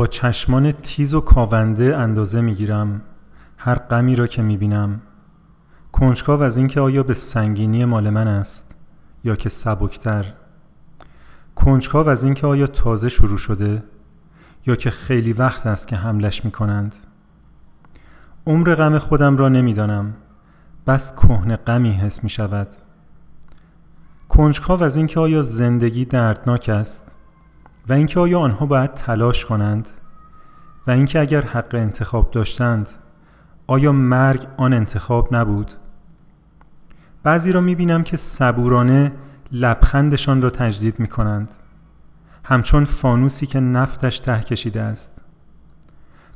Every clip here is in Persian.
با چشمان تیز و کاونده اندازه می‌گیرم هر غمی را که می‌بینم. کنجکاو از اینکه آیا به سنگینی مال من است یا که سبکتر. کنجکاو از اینکه آیا تازه شروع شده یا که خیلی وقت است که حملش می کنند عمر غم خودم را نمی‌دانم. بس کهنه غمی حس می شود کنجکاو از اینکه آیا زندگی دردناک است و اینکه آیا آنها باید تلاش کنند و اینکه اگر حق انتخاب داشتند آیا مرگ آن انتخاب نبود؟ بعضی را می بینم که صبورانه لبخندشان را تجدید می کنند همچون فانوسی که نفتش ته کشیده است.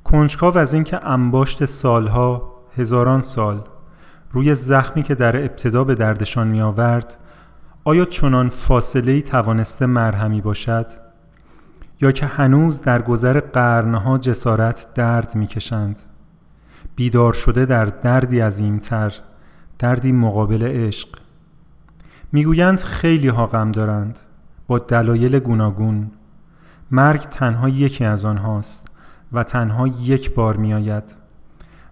کنجکاو از اینکه انباشت سالها هزاران سال روی زخمی که در ابتدا به دردشان می آورد آیا چنان فاصله ای توانسته مرهمی باشد؟ یا که هنوز در گذر قرنها جسارت درد می‌کشند. بیدار شده در دردی عظیمتر دردی مقابل عشق. می‌گویند خیلی ها غم دارند با دلایل گوناگون. مرگ تنها یکی از آنهاست و تنها یک بار میآید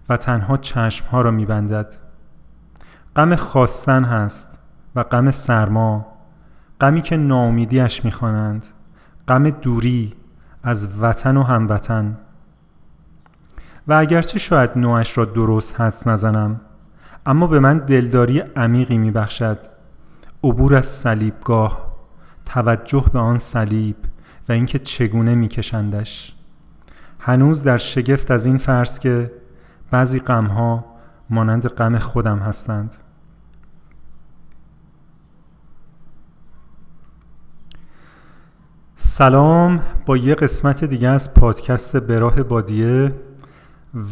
و تنها چشمها را میبندد. غم خواستن هست و غم سرما غمی که ناامیدیش می‌خوانند. غم دوری از وطن و هموطن. و اگرچه شاید نوعش را درست حدس نزنم اما به من دلداری عمیقی میبخشد. عبور از صلیبگاه توجه به آن صلیب و اینکه چگونه میکشندش. هنوز در شگفت از این فرض که بعضی غمها مانند غم خودم هستند. سلام با یه قسمت دیگه از پادکست براه بادیه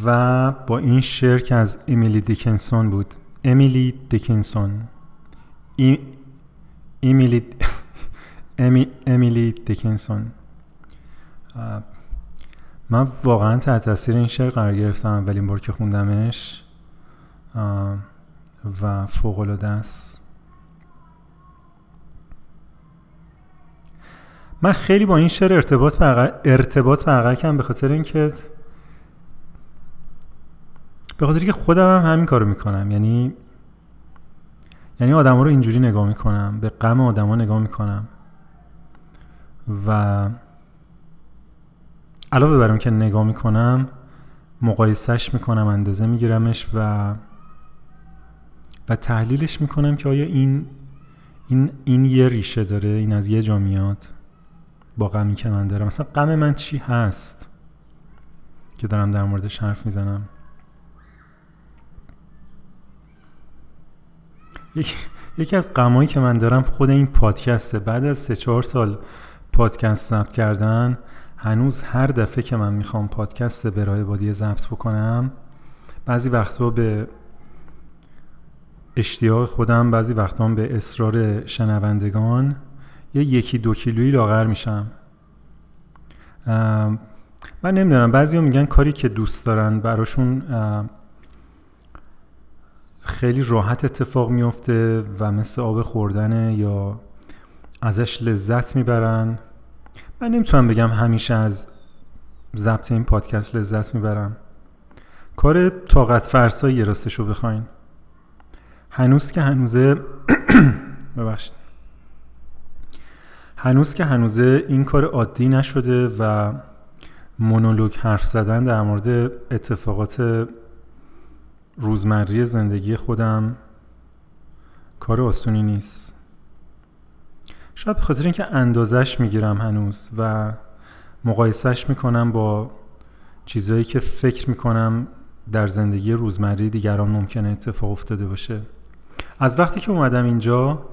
و با این شعر که از امیلی دیکنسون بود. امیلی دیکنسون. ای... امیلی امی... امیلی دیکنسون. من واقعا تحت تاثیر این شعر قرار گرفتم اولین بار که خوندمش. و فوق العاده است. من خیلی با این شعر ارتباط برقرار ارتباط برقرار کردم به خاطر اینکه به خاطر که خودم هم همین کارو می‌کنم. یعنی یعنی آدم رو اینجوری نگاه می‌کنم به غم آدما نگاه می‌کنم. و علاوه بر اون که نگاه می‌کنم مقایسهش می‌کنم اندازه میگیرمش و و تحلیلش می‌کنم که آیا این این این یه ریشه داره این از یه جا میاد. با غمی که من دارم. مثلا غم من چی هست که دارم در موردش حرف می‌زنم؟ یکی از غمایی که من دارم خود این پادکسته. بعد از سه چهار سال پادکست ضبط کردن هنوز هر دفعه که من می‌خوام پادکست برای بادی ضبط بکنم بعضی وقتا به اشتیاق خودم بعضی وقتا به اصرار شنوندگان یه یکی دو کیلویی لاغر میشم. من نمی‌دونم بعضی میگن کاری که دوست دارن براشون خیلی راحت اتفاق میفته و مثل آب خوردنه یا ازش لذت می‌برن. من نمی‌تونم بگم همیشه از ضبط این پادکست لذت می‌برم. کار طاقت فرسایی راستشو بخواین. هنوز که هنوزه ببخشید. هنوز که هنوزه این کار عادی نشده و مونولوگ حرف زدن در مورد اتفاقات روزمره زندگی خودم کار آسونی نیست. شاید به خاطر اینکه اندازش می‌گیرم هنوز و مقایسهش می‌کنم با چیزهایی که فکر می‌کنم در زندگی روزمره دیگران ممکنه اتفاق افتاده باشه. از وقتی که اومدم اینجا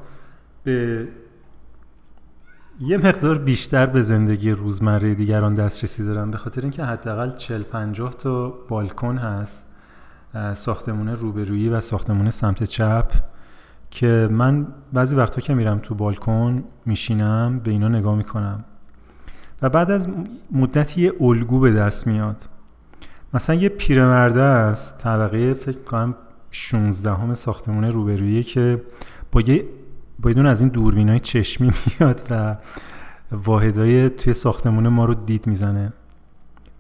به یه مقدار بیشتر به زندگی روزمره دیگران دسترسی دارم به خاطر اینکه حداقل 40 50 تا بالکن هست ساختمون روبرویی و ساختمون سمت چپ که من بعضی وقتا که میرم تو بالکن میشینم به اینا نگاه می‌کنم. و بعد از مدتی یه الگو به دست میاد. مثلا یه پیرمرده است طبقه فکر کنم 16 همه ساختمون روبرویی که با یه با از این دوربین های چشمی میاد و واحدهای توی ساختمون ما رو دید می‌زنه.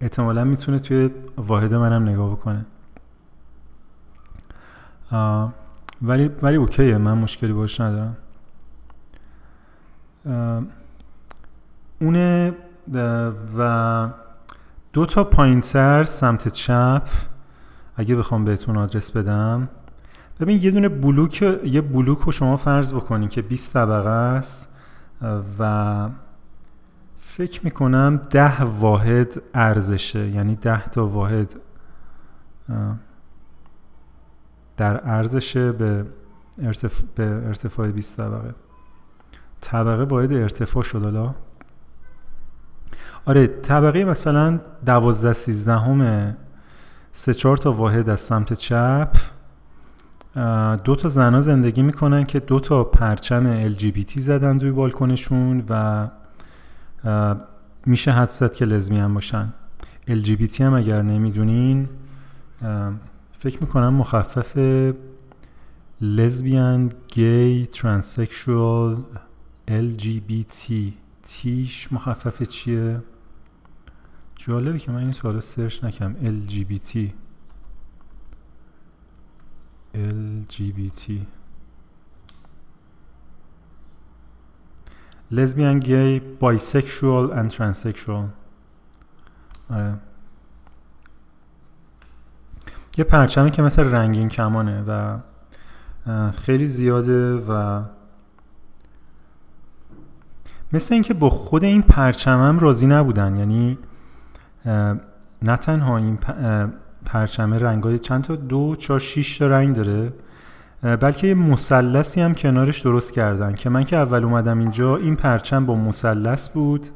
احتمالا می‌تونه توی واحد منم نگاه بکنه. ولی ولی اوکیه من مشکلی باش ندارم. اونه و دو تا پایینتر سمت چپ اگه بخوام بهتون آدرس بدم ببین یه دونه بلوک یه بلوک رو شما فرض بکنین که 20 طبقه است و فکر می‌کنم ده واحد ارزشه. یعنی ده تا واحد در ارزشه به, ارتف... به ارتفاع 20 طبقه. طبقه واحد ارتفاع شد حالا؟ آره طبقه مثلا دوازده سیزدهم سه چهار تا واحد از سمت چپ. دو تا زنا زندگی می‌کنن که دو تا پرچم LGBT زدن دوی بالکنشون و میشه حد زد که لزبیان باشن. LGBT هم اگر نمی‌دونین فکر می‌کنم مخفف لزبیان گی ترانسکشوال LGBT تیش مخفف چیه؟ جالبه که من این سوالو سرچ نکم LGBT LGBT lesbian gay bisexual and transsexual. آره. یه پرچمی که مثل رنگین کمانه و خیلی زیاده و مثل اینکه با خود این پرچمم راضی نبودن. یعنی نه تنها این پرچمه رنگای چند تا دو چهار شیش تا رنگ داره. بلکه یه مثلثی هم کنارش درست کردن که من که اول اومدم اینجا این پرچم با مثلث بود.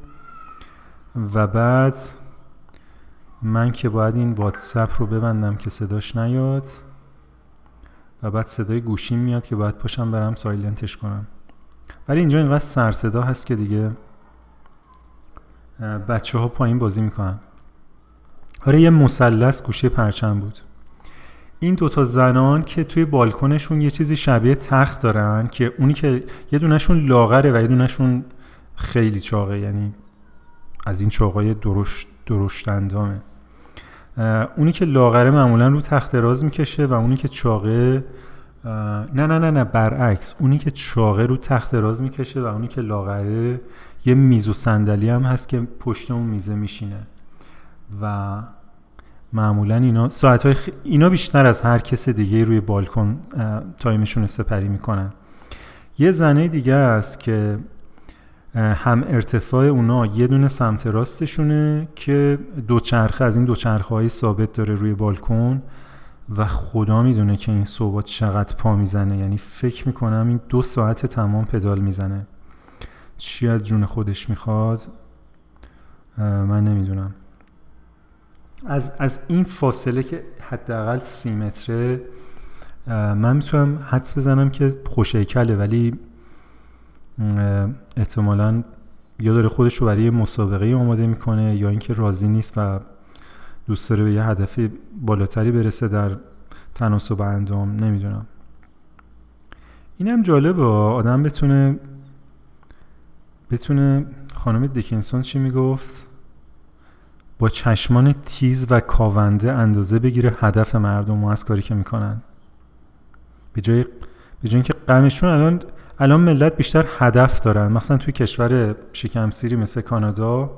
و بعد من که باید این واتساپ رو ببندم که صداش نیاد. و بعد صدای گوشیم میاد که باید پاشم برم سایلنتش کنم. ولی اینجا اینقدر سر صدا هست که دیگه بچه ها پایین بازی می‌کنن. آره یه مثلث گوشه پرچم بود. این دوتا زنان که توی بالکنشون یه چیزی شبیه تخت دارن که اونی که یه دونشون لاغره و یه دونشون خیلی چاقه یعنی از این چاقای درشت درشتندامه اونی که لاغره معمولا رو تخت راز می‌کشه و اونی که چاقه نه نه نه نه برعکس. اونی که چاقه رو تخت راز می‌کشه و اونی که لاغره یه میز و صندلی هم هست که پشت اون میزه میشینه. و معمولا اینا ساعت های اینا بیشتر از هر کس دیگه روی بالکن تایمشون سپری می‌کنن. یه زنه دیگه است که هم ارتفاع اونا یه دونه سمت راستشونه که دوچرخه از این دوچرخه های ثابت داره روی بالکن و خدا می‌دونه که این صحبات چقدر پا می‌زنه. یعنی فکر می‌کنم این دو ساعت تمام پدال می‌زنه. چی از جون خودش می‌خواد؟ من نمی‌دونم. از, از این فاصله که حداقل سی متره من می‌تونم حدس بزنم که خوشیکله ولی احتمالا یا داره خودش رو برای مسابقه آماده می‌کنه یا اینکه راضی نیست و دوست داره به یه هدف بالاتری برسه در تناسب اندام نمی‌دونم. این هم جالبه آدم بتونه بتونه خانم دیکنسون چی می‌گفت؟ با چشمان تیز و کاونده اندازه بگیره هدف مردم و از کاری که می‌کنن. به جای به جای اینکه غمشون الان الان ملت بیشتر هدف دارن. مثلا توی کشور شکم سیری مثل کانادا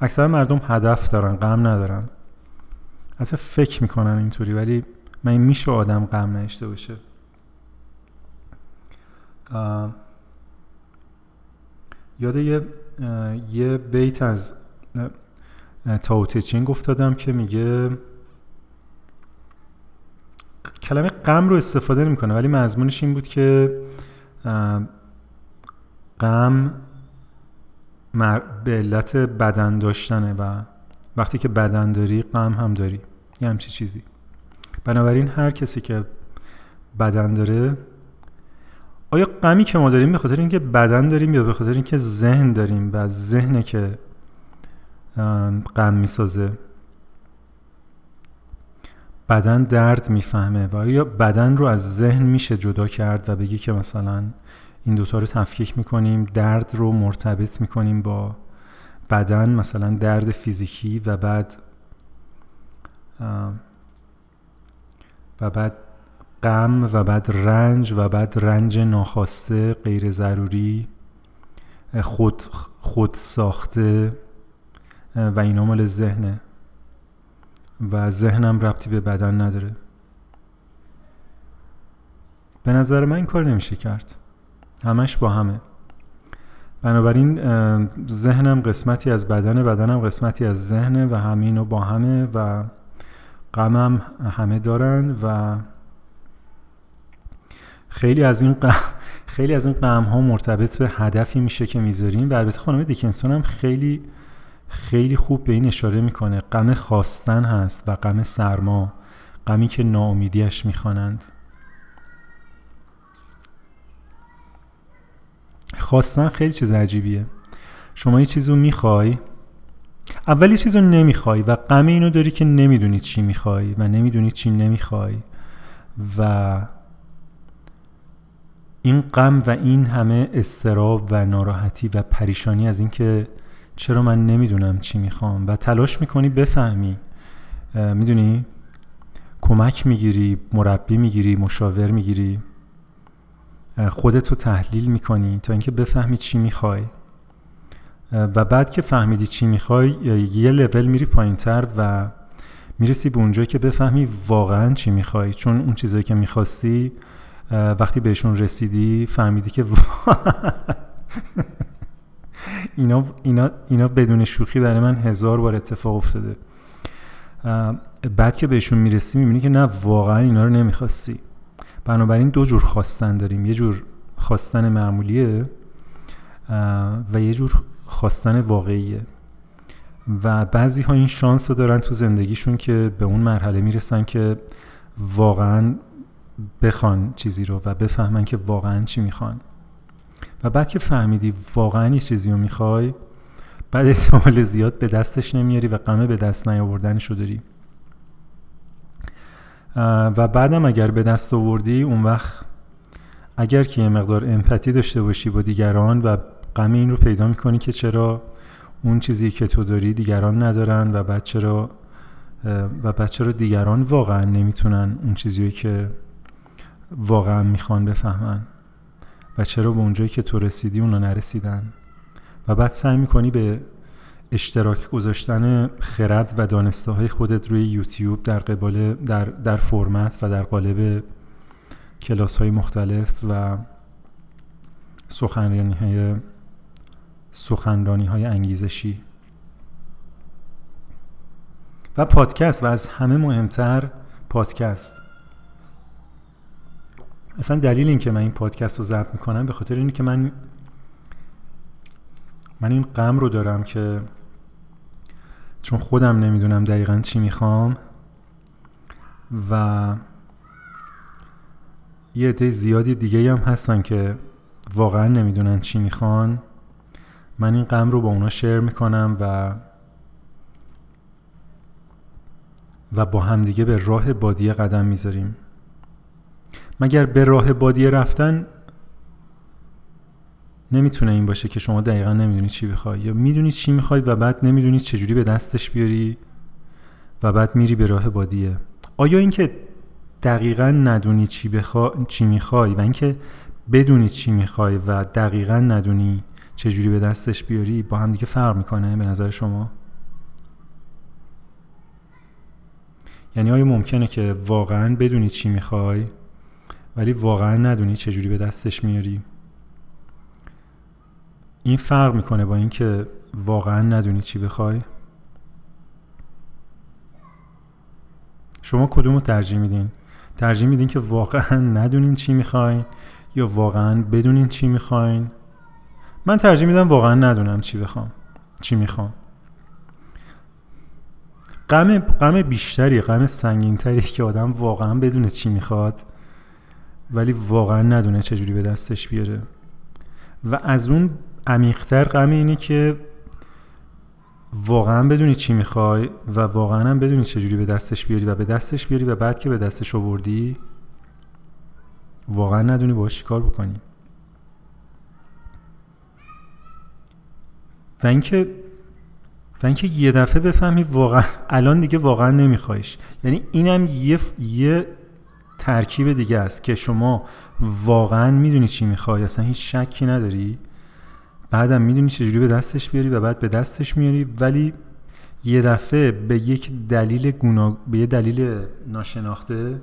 اکثر مردم هدف دارن غم ندارن. حتی فکر می‌کنن اینطوری ولی من این میشه آدم غم نشته باشه. یاد یه یه بیت از تاوتچینگ افتادم که میگه کلمه غم رو استفاده نمی‌کنه ولی مضمونش این بود که غم به علت بدن داشتنه و وقتی که بدن داری غم هم داری. یه همچی چیزی. بنابراین هر کسی که بدن داره آیا غمی که ما داریم به خاطر اینکه بدن داریم یا به خاطر اینکه ذهن داریم و ذهنه که غم می‌سازه. بدن درد می‌فهمه و آیا بدن رو از ذهن میشه جدا کرد و بگی که مثلا این دوتا رو تفکیک می‌کنیم درد رو مرتبط می‌کنیم با بدن مثلا درد فیزیکی و بعد و بعد غم و بعد رنج و بعد رنج ناخواسته غیر ضروری خود خود ساخته و اینا مال ذهنه. و ذهنم ربطی به بدن نداره. به نظر من این کار نمیشه کرد. همش با همه. بنابراین ذهنم قسمتی از بدن بدنم قسمتی از ذهنه و همه اینو با همه و غمم همه دارن و خیلی از این خیلی از این غم ها مرتبط به هدفی میشه که می‌ذاریم. و البته خانم دیکنسون هم خیلی خیلی خوب به این اشاره می‌کنه. غم خواستن هست و غم سرما غمی که ناامیدیش می‌خوانند. خواستن خیلی چیز عجیبیه. شما یه چیز رو می‌خوای اولی چیز رو نمی‌خوای و غم اینو داری که نمی‌دونی چی می‌خوای و نمی‌دونی چی نمی‌خوای و این غم و این همه استراب و ناراحتی و پریشانی از اینکه چرا من نمی‌دونم چی می‌خوام؟ و تلاش می‌کنی بفهمی. می‌دونی؟ کمک می‌گیری مربی می‌گیری مشاور می‌گیری. خودتو تحلیل می‌کنی تا اینکه بفهمی چی می‌خوای. و بعد که فهمیدی چی می‌خوای یه لول میری پایین تر و می‌رسی به اونجایی که بفهمی واقعا چی می‌خوای. چون اون چیزایی که می‌خواستی وقتی بهشون رسیدی فهمیدی که اینا, اینا, اینا بدون شوخی برای من هزار بار اتفاق افتاده. بعد که بهشون می‌رسی می‌بینی که نه واقعا اینا رو نمی‌خواستی. بنابراین دو جور خواستن داریم. یه جور خواستن معمولیه و یه جور خواستن واقعیه. و بعضی ها این شانس رو دارن تو زندگیشون که به اون مرحله می‌رسن که واقعا بخوان چیزی رو و بفهمن که واقعا چی می‌خوان. و بعد که فهمیدی واقعا یه چیزی رو می‌خوای بعد احتمال زیاد به دستش نمیاری و قمه به دست نیاوردنش رو داری. و بعدم اگر به دست آوردی اون وقت اگر که یه مقدار امپاتی داشته باشی با دیگران و غم این رو پیدا می‌کنی که چرا اون چیزی که تو داری دیگران ندارن و بعد چرا و بعد چرا دیگران واقعا نمی‌تونن اون چیزی که واقعا می‌خوان بفهمن. و چرا به اونجایی که تو رسیدی اونا نرسیدن؟ و بعد سعی می‌کنی به اشتراک گذاشتن خرد و دانسته های خودت روی یوتیوب در قبال در, در فرمت و در قالب کلاس های مختلف و سخنرانی های سخنرانی های انگیزشی. و پادکست و از همه مهمتر پادکست. اصلا دلیل این که من این پادکست رو ضبط می‌کنم به خاطر اینه که من من این غم رو دارم که چون خودم نمی‌دونم دقیقا چی می‌خوام و یه عده زیادی دیگه هم هستن که واقعا نمی‌دونن چی می‌خوان. من این غم رو با اونا شیر می‌کنم و و با همدیگه به راه بادیه قدم می‌ذاریم. مگر به راه بادیه رفتن نمی‌تونه این باشه که شما دقیقا نمی‌دونید چی بخوای یا می‌دونید چی می‌خواید و بعد نمی‌دونید چجوری به دستش بیاری و بعد میری به راه بادیه. آیا اینکه دقیقا ندونی چی, بخوا... چی می‌خوای و اینکه بدونی چی می‌خوای و دقیقا ندونی چجوری به دستش بیاری با هم دیگه فرق می‌کنه به نظر شما؟ یعنی آیا ممکنه که واقعا بدونی چی می‌خوای؟ ولی واقعا ندونی چجوری به دستش میاری. این فرق می‌کنه با اینکه واقعا ندونی چی بخوای. شما کدوم رو ترجیح میدین؟ ترجیح میدین که واقعا ندونین چی می‌خواین یا واقعا بدونین چی می‌خواین؟ من ترجیح میدم واقعا ندونم چی بخوام چی می‌خوام. غم غم بیشتری غم سنگینتری که آدم واقعا بدونه چی می‌خواد ولی واقعا ندونه چجوری به دستش بیاره. و از اون عمیقتر غم اینه که واقعا بدونی چی می‌خوای و واقعا هم بدونی چجوری به دستش بیاری و به دستش بیاری و بعد که به دستش آوردی واقعا ندونی باش کار بکنی. و اینکه و اینکه یه دفعه بفهمی واقعا الان دیگه واقعا نمیخوایش. یعنی اینم یه یه ترکیب دیگه است که شما واقعا می‌دونی چی می‌خوای. اصلا هیچ شکی نداری. بعدم می‌دونی چجوری به دستش بیاری و بعد به دستش میاری. ولی یه دفعه به یک دلیل گونا... به یه دلیل ناشناخته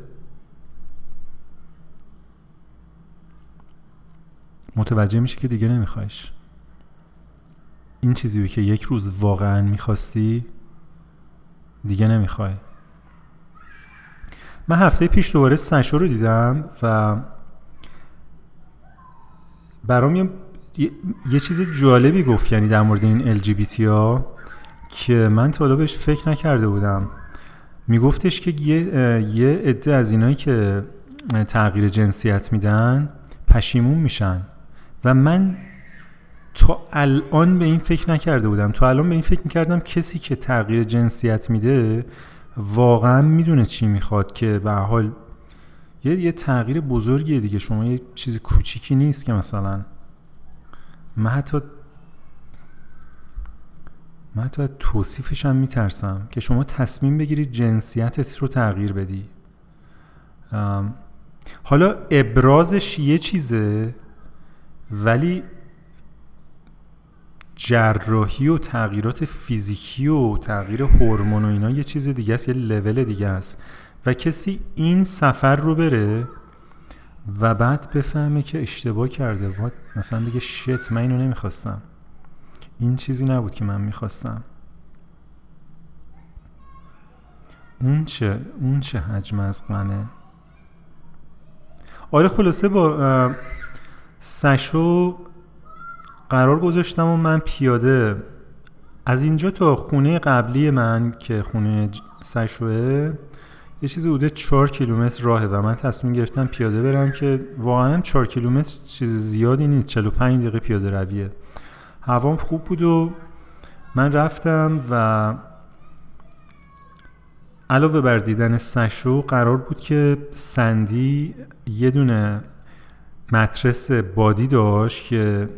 متوجه میشه که دیگه نمیخوایش. این چیزی که یک روز واقعا می‌خواستی دیگه نمی‌خوای. من هفته پیش دوباره سشو رو دیدم و برام یه, یه چیز جالبی گفت یعنی در مورد این LGBT ها که من تا بهش فکر نکرده بودم. میگفتش که یه, یه عده از اینایی که تغییر جنسیت میدن پشیمون میشن. و من تا الان به این فکر نکرده بودم. تا الان به این فکر می‌کردم کسی که تغییر جنسیت میده واقعا می‌دونه چی می‌خواد که به حال یه, یه تغییر بزرگیه دیگه. شما یه چیز کوچیکی نیست که مثلا من حتی من حتی توصیفش هم میترسم که شما تصمیم بگیرید جنسیتت رو تغییر بدی. حالا ابرازش یه چیزه ولی جراحی و تغییرات فیزیکی و تغییر هورمون و اینا یه چیز دیگه است یه لول دیگه است. و کسی این سفر رو بره و بعد بفهمه که اشتباه کرده. و مثلا بگه شت من اینو نمی‌خواستم. این چیزی نبود که من می‌خواستم. اون چه اون چه حجم از منه آره خلاصه با سشو قرار گذاشتم و من پیاده. از اینجا تا خونه قبلی من که خونه سشوه یه چیزی بوده چهار کیلومتر راهه و من تصمیم گرفتم پیاده برم که واقعا چهار کیلومتر چیز زیادی نیست 45 دقیقه پیاده رویه. هوام خوب بود و من رفتم و علاوه بر دیدن سشو قرار بود که سندی یه دونه مترس بادی داشت که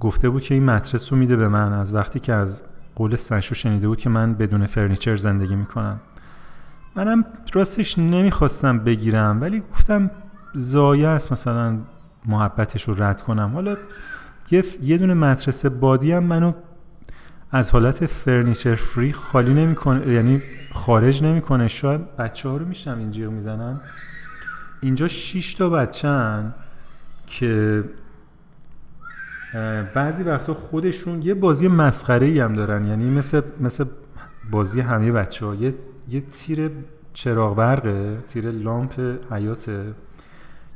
گفته بود که این مترس رو میده به من از وقتی که از قول سشو شنیده بود که من بدون furniture زندگی می‌کنم. منم راستش نمی‌خواستم بگیرم ولی گفتم ضایعه است مثلا محبتش رو رد کنم. حالا یه, دونه mattress بادی هم منو از حالت furniture free خالی نمی‌کنه یعنی خارج نمی‌کنه. شاید بچه ها رو میشنوین این جیغ می‌زنن. اینجا 6 تا بچن که بعضی وقتا خودشون یه بازی مسخره ای هم دارن. یعنی مثل مثل بازی همه بچه ها یه, یه تیر چراغ برقه تیر لامپ حیاته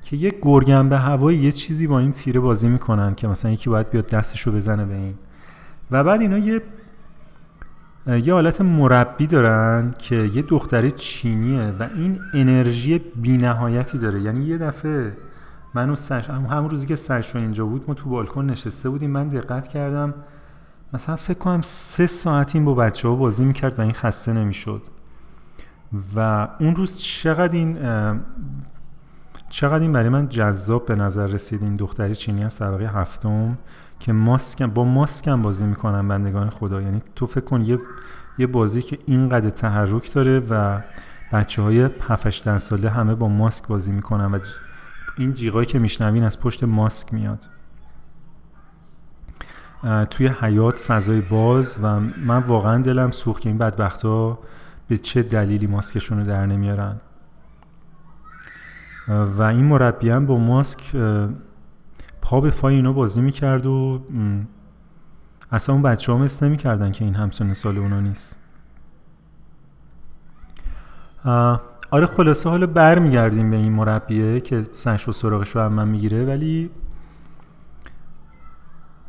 که یه گرگن به هوای یه چیزی با این تیره بازی می‌کنن که مثلا یکی باید بیاد دستشو بزنه به این. و بعد اینا یه یه حالت مربی دارن که یه دختره چینیه و این انرژی بینهایتی داره. یعنی یه دفعه منو سش همون روزی که سش اینجا بود ما تو بالکن نشسته بودیم. من دقت کردم مثلا فکر کنم سه ساعت این با بچه ها بازی می‌کرد و این خسته نمی‌شد. و اون روز چقدر این چقدر این برای من جذاب به نظر رسید. این دختری چینی از طبقه هفتم که ماسک با ماسکم بازی می‌کنن بندگان خدا. یعنی تو فکر کن یه یه بازی که اینقدر تحرک داره و بچه های 7 ساله همه با ماسک بازی می‌کنن و این جیغایی که میشنوین از پشت ماسک میاد. توی حیات فضای باز و من واقعا دلم سوخت که این بدبخت ها به چه دلیلی ماسکشون رو در نمیارن. و این مربی با ماسک پا به پای اینا بازی می‌کرد و اصلا اون بچه ها مثل نمی‌کردن که این همسون سال اونا نیست. آره خلاصه حالا برمیگردیم به این مربیه که سنش و سراغش رو هم من می‌گیره ولی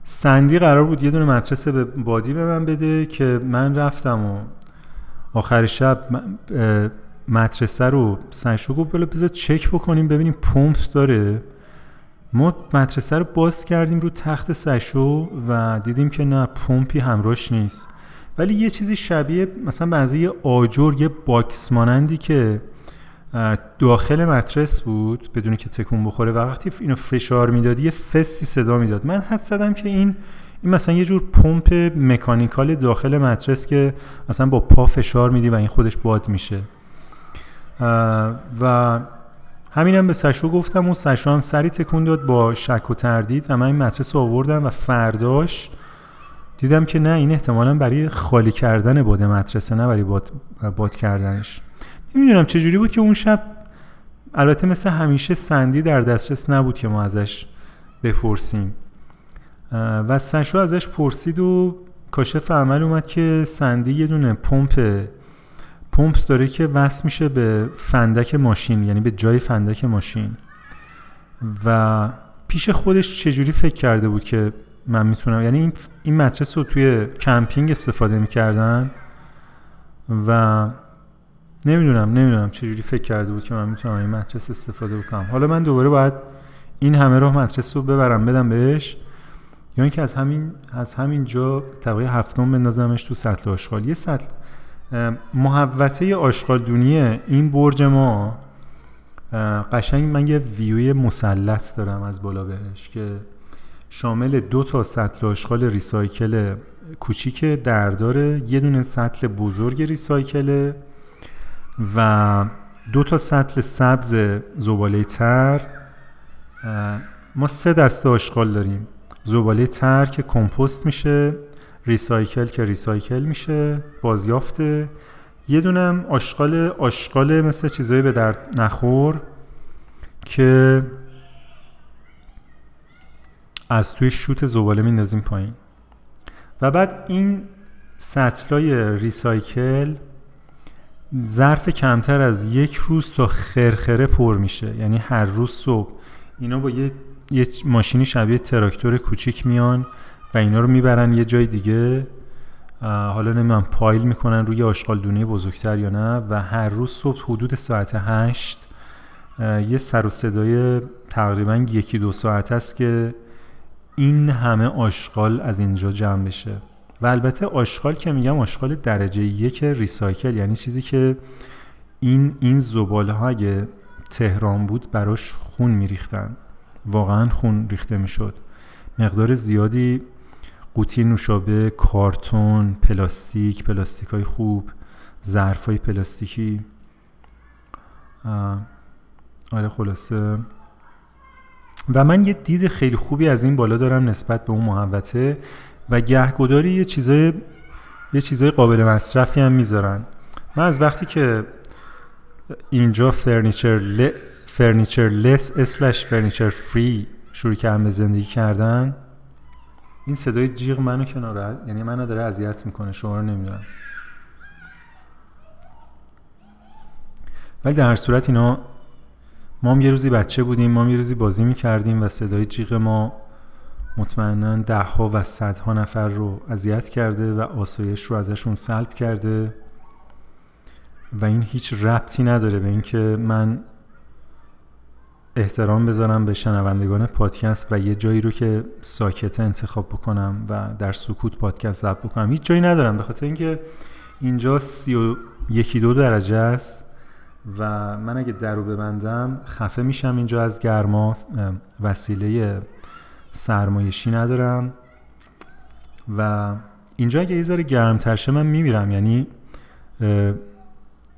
سندی قرار بود یه دونه مدرسه به بادی به من بده که من رفتم و آخر شب مدرسه رو سنشو گفت بلا چک بکنیم ببینیم پمپ داره. ما مدرسه رو باز کردیم رو تخت سشو و دیدیم که نه پمپی همراش نیست. ولی یه چیزی شبیه مثلا بعضی یه آجر یه box مانندی که داخل mattress بود بدون که تکون بخوره و وقتی اینو فشار می‌داد یه فسی صدا می‌داد. من حدس زدم که این این مثلا یه جور پمپ mechanical داخل mattress که مثلا با پا فشار میدی و این خودش باد میشه. و همینم به سشو گفتم و سشو هم سری تکون داد با شک و تردید و من این mattress رو آوردم و فرداش دیدم که نه این احتمالا برای خالی کردن باد مدرسه نه برای باد, باد کردنش. نمی‌دونم چجوری بود که اون شب البته مثل همیشه سندی در دسترس نبود که ما ازش بپرسیم. و سشو ازش پرسید و کاشف عمل اومد که سندی یه دونه پمپ پمپ داره که وصل میشه به فندک ماشین یعنی به جای فندک ماشین. و پیش خودش چجوری فکر کرده بود که من می‌تونم یعنی این, این مدرسه رو توی کمپینگ استفاده می‌کردن و نمی‌دونم نمی‌دونم چجوری فکر کرده بود که من می‌تونم این مدرس استفاده بکنم. حالا من دوباره باید این همه راه مدرسه رو ببرم بدم بهش. یا اینکه از همین از همین جا طبقه هفتم بندازمش تو سطل آشغال. یه سطل محوطه آشغال دونی این برج ما قشنگ من یه ویوی مسلط دارم از بالا بهش که شامل دو تا سطل آشغال recycle کوچیک درداره یه دونه سطل بزرگ recycle و دو تا سطل سبز زباله تر ما سه دسته آشغال داریم. زباله تر که کمپوست میشه recycle که recycle میشه بازیافته. یه دونم آشغال آشغال مثل چیزایی به درد نخور که از توی شوت زباله میندازیم پایین. و بعد این سطلای ریسایکل ظرف کمتر از یک روز تا خرخره پر میشه. یعنی هر روز صبح. اینا با یه, یه ماشینی شبیه تراکتور کوچیک میان و اینا رو می‌برن یه جای دیگه. حالا نمی‌دونم پایل می‌کنن روی آشغال دونه بزرگتر یا نه. و هر روز صبح حدود ساعت هشت یه سر و صدای تقریبا یکی دو ساعت است که این همه آشغال از اینجا جمع بشه. و البته آشغال که میگم آشغال درجه یک ریسایکل یعنی چیزی که این این زباله ها اگه تهران بود براش خون میریختن. واقعا خون ریخته می‌شد. مقدار زیادی قوطی نوشابه کارتون پلاستیک پلاستیک های خوب ظرف های پلاستیکی آره خلاصه. و من یه دید خیلی خوبی از این بالا دارم نسبت به اون محوطه. و گهگداری یه چیزای یه چیزای قابل مصرفی هم می‌ذارن. من از وقتی که اینجا furniture l... furniture less slash furniture free شروع کردم به زندگی کردن این صدای جیغ منو کنار یعنی منو داره اذیت می‌کنه شما رو نمی‌دونم. ولی در صورت اینا ما هم یه روزی بچه بودیم ما هم یه روزی بازی می‌کردیم و صدای جیغ ما مطمئنا ده ها و صدها نفر رو اذیت کرده و آسایش رو ازشون سلب کرده. و این هیچ ربطی نداره به اینکه من احترام بذارم به شنوندگان پادکست و یه جایی رو که ساکت انتخاب بکنم و در سکوت پادکست ضبط بکنم. هیچ جایی ندارم به خاطر اینکه اینجا سی و یکی دو درجه است و من اگه در رو ببندم خفه میشم اینجا از گرما وسیله سرمایشی ندارم و اینجا اگه یه ذره گرمتر شه من میمیرم. یعنی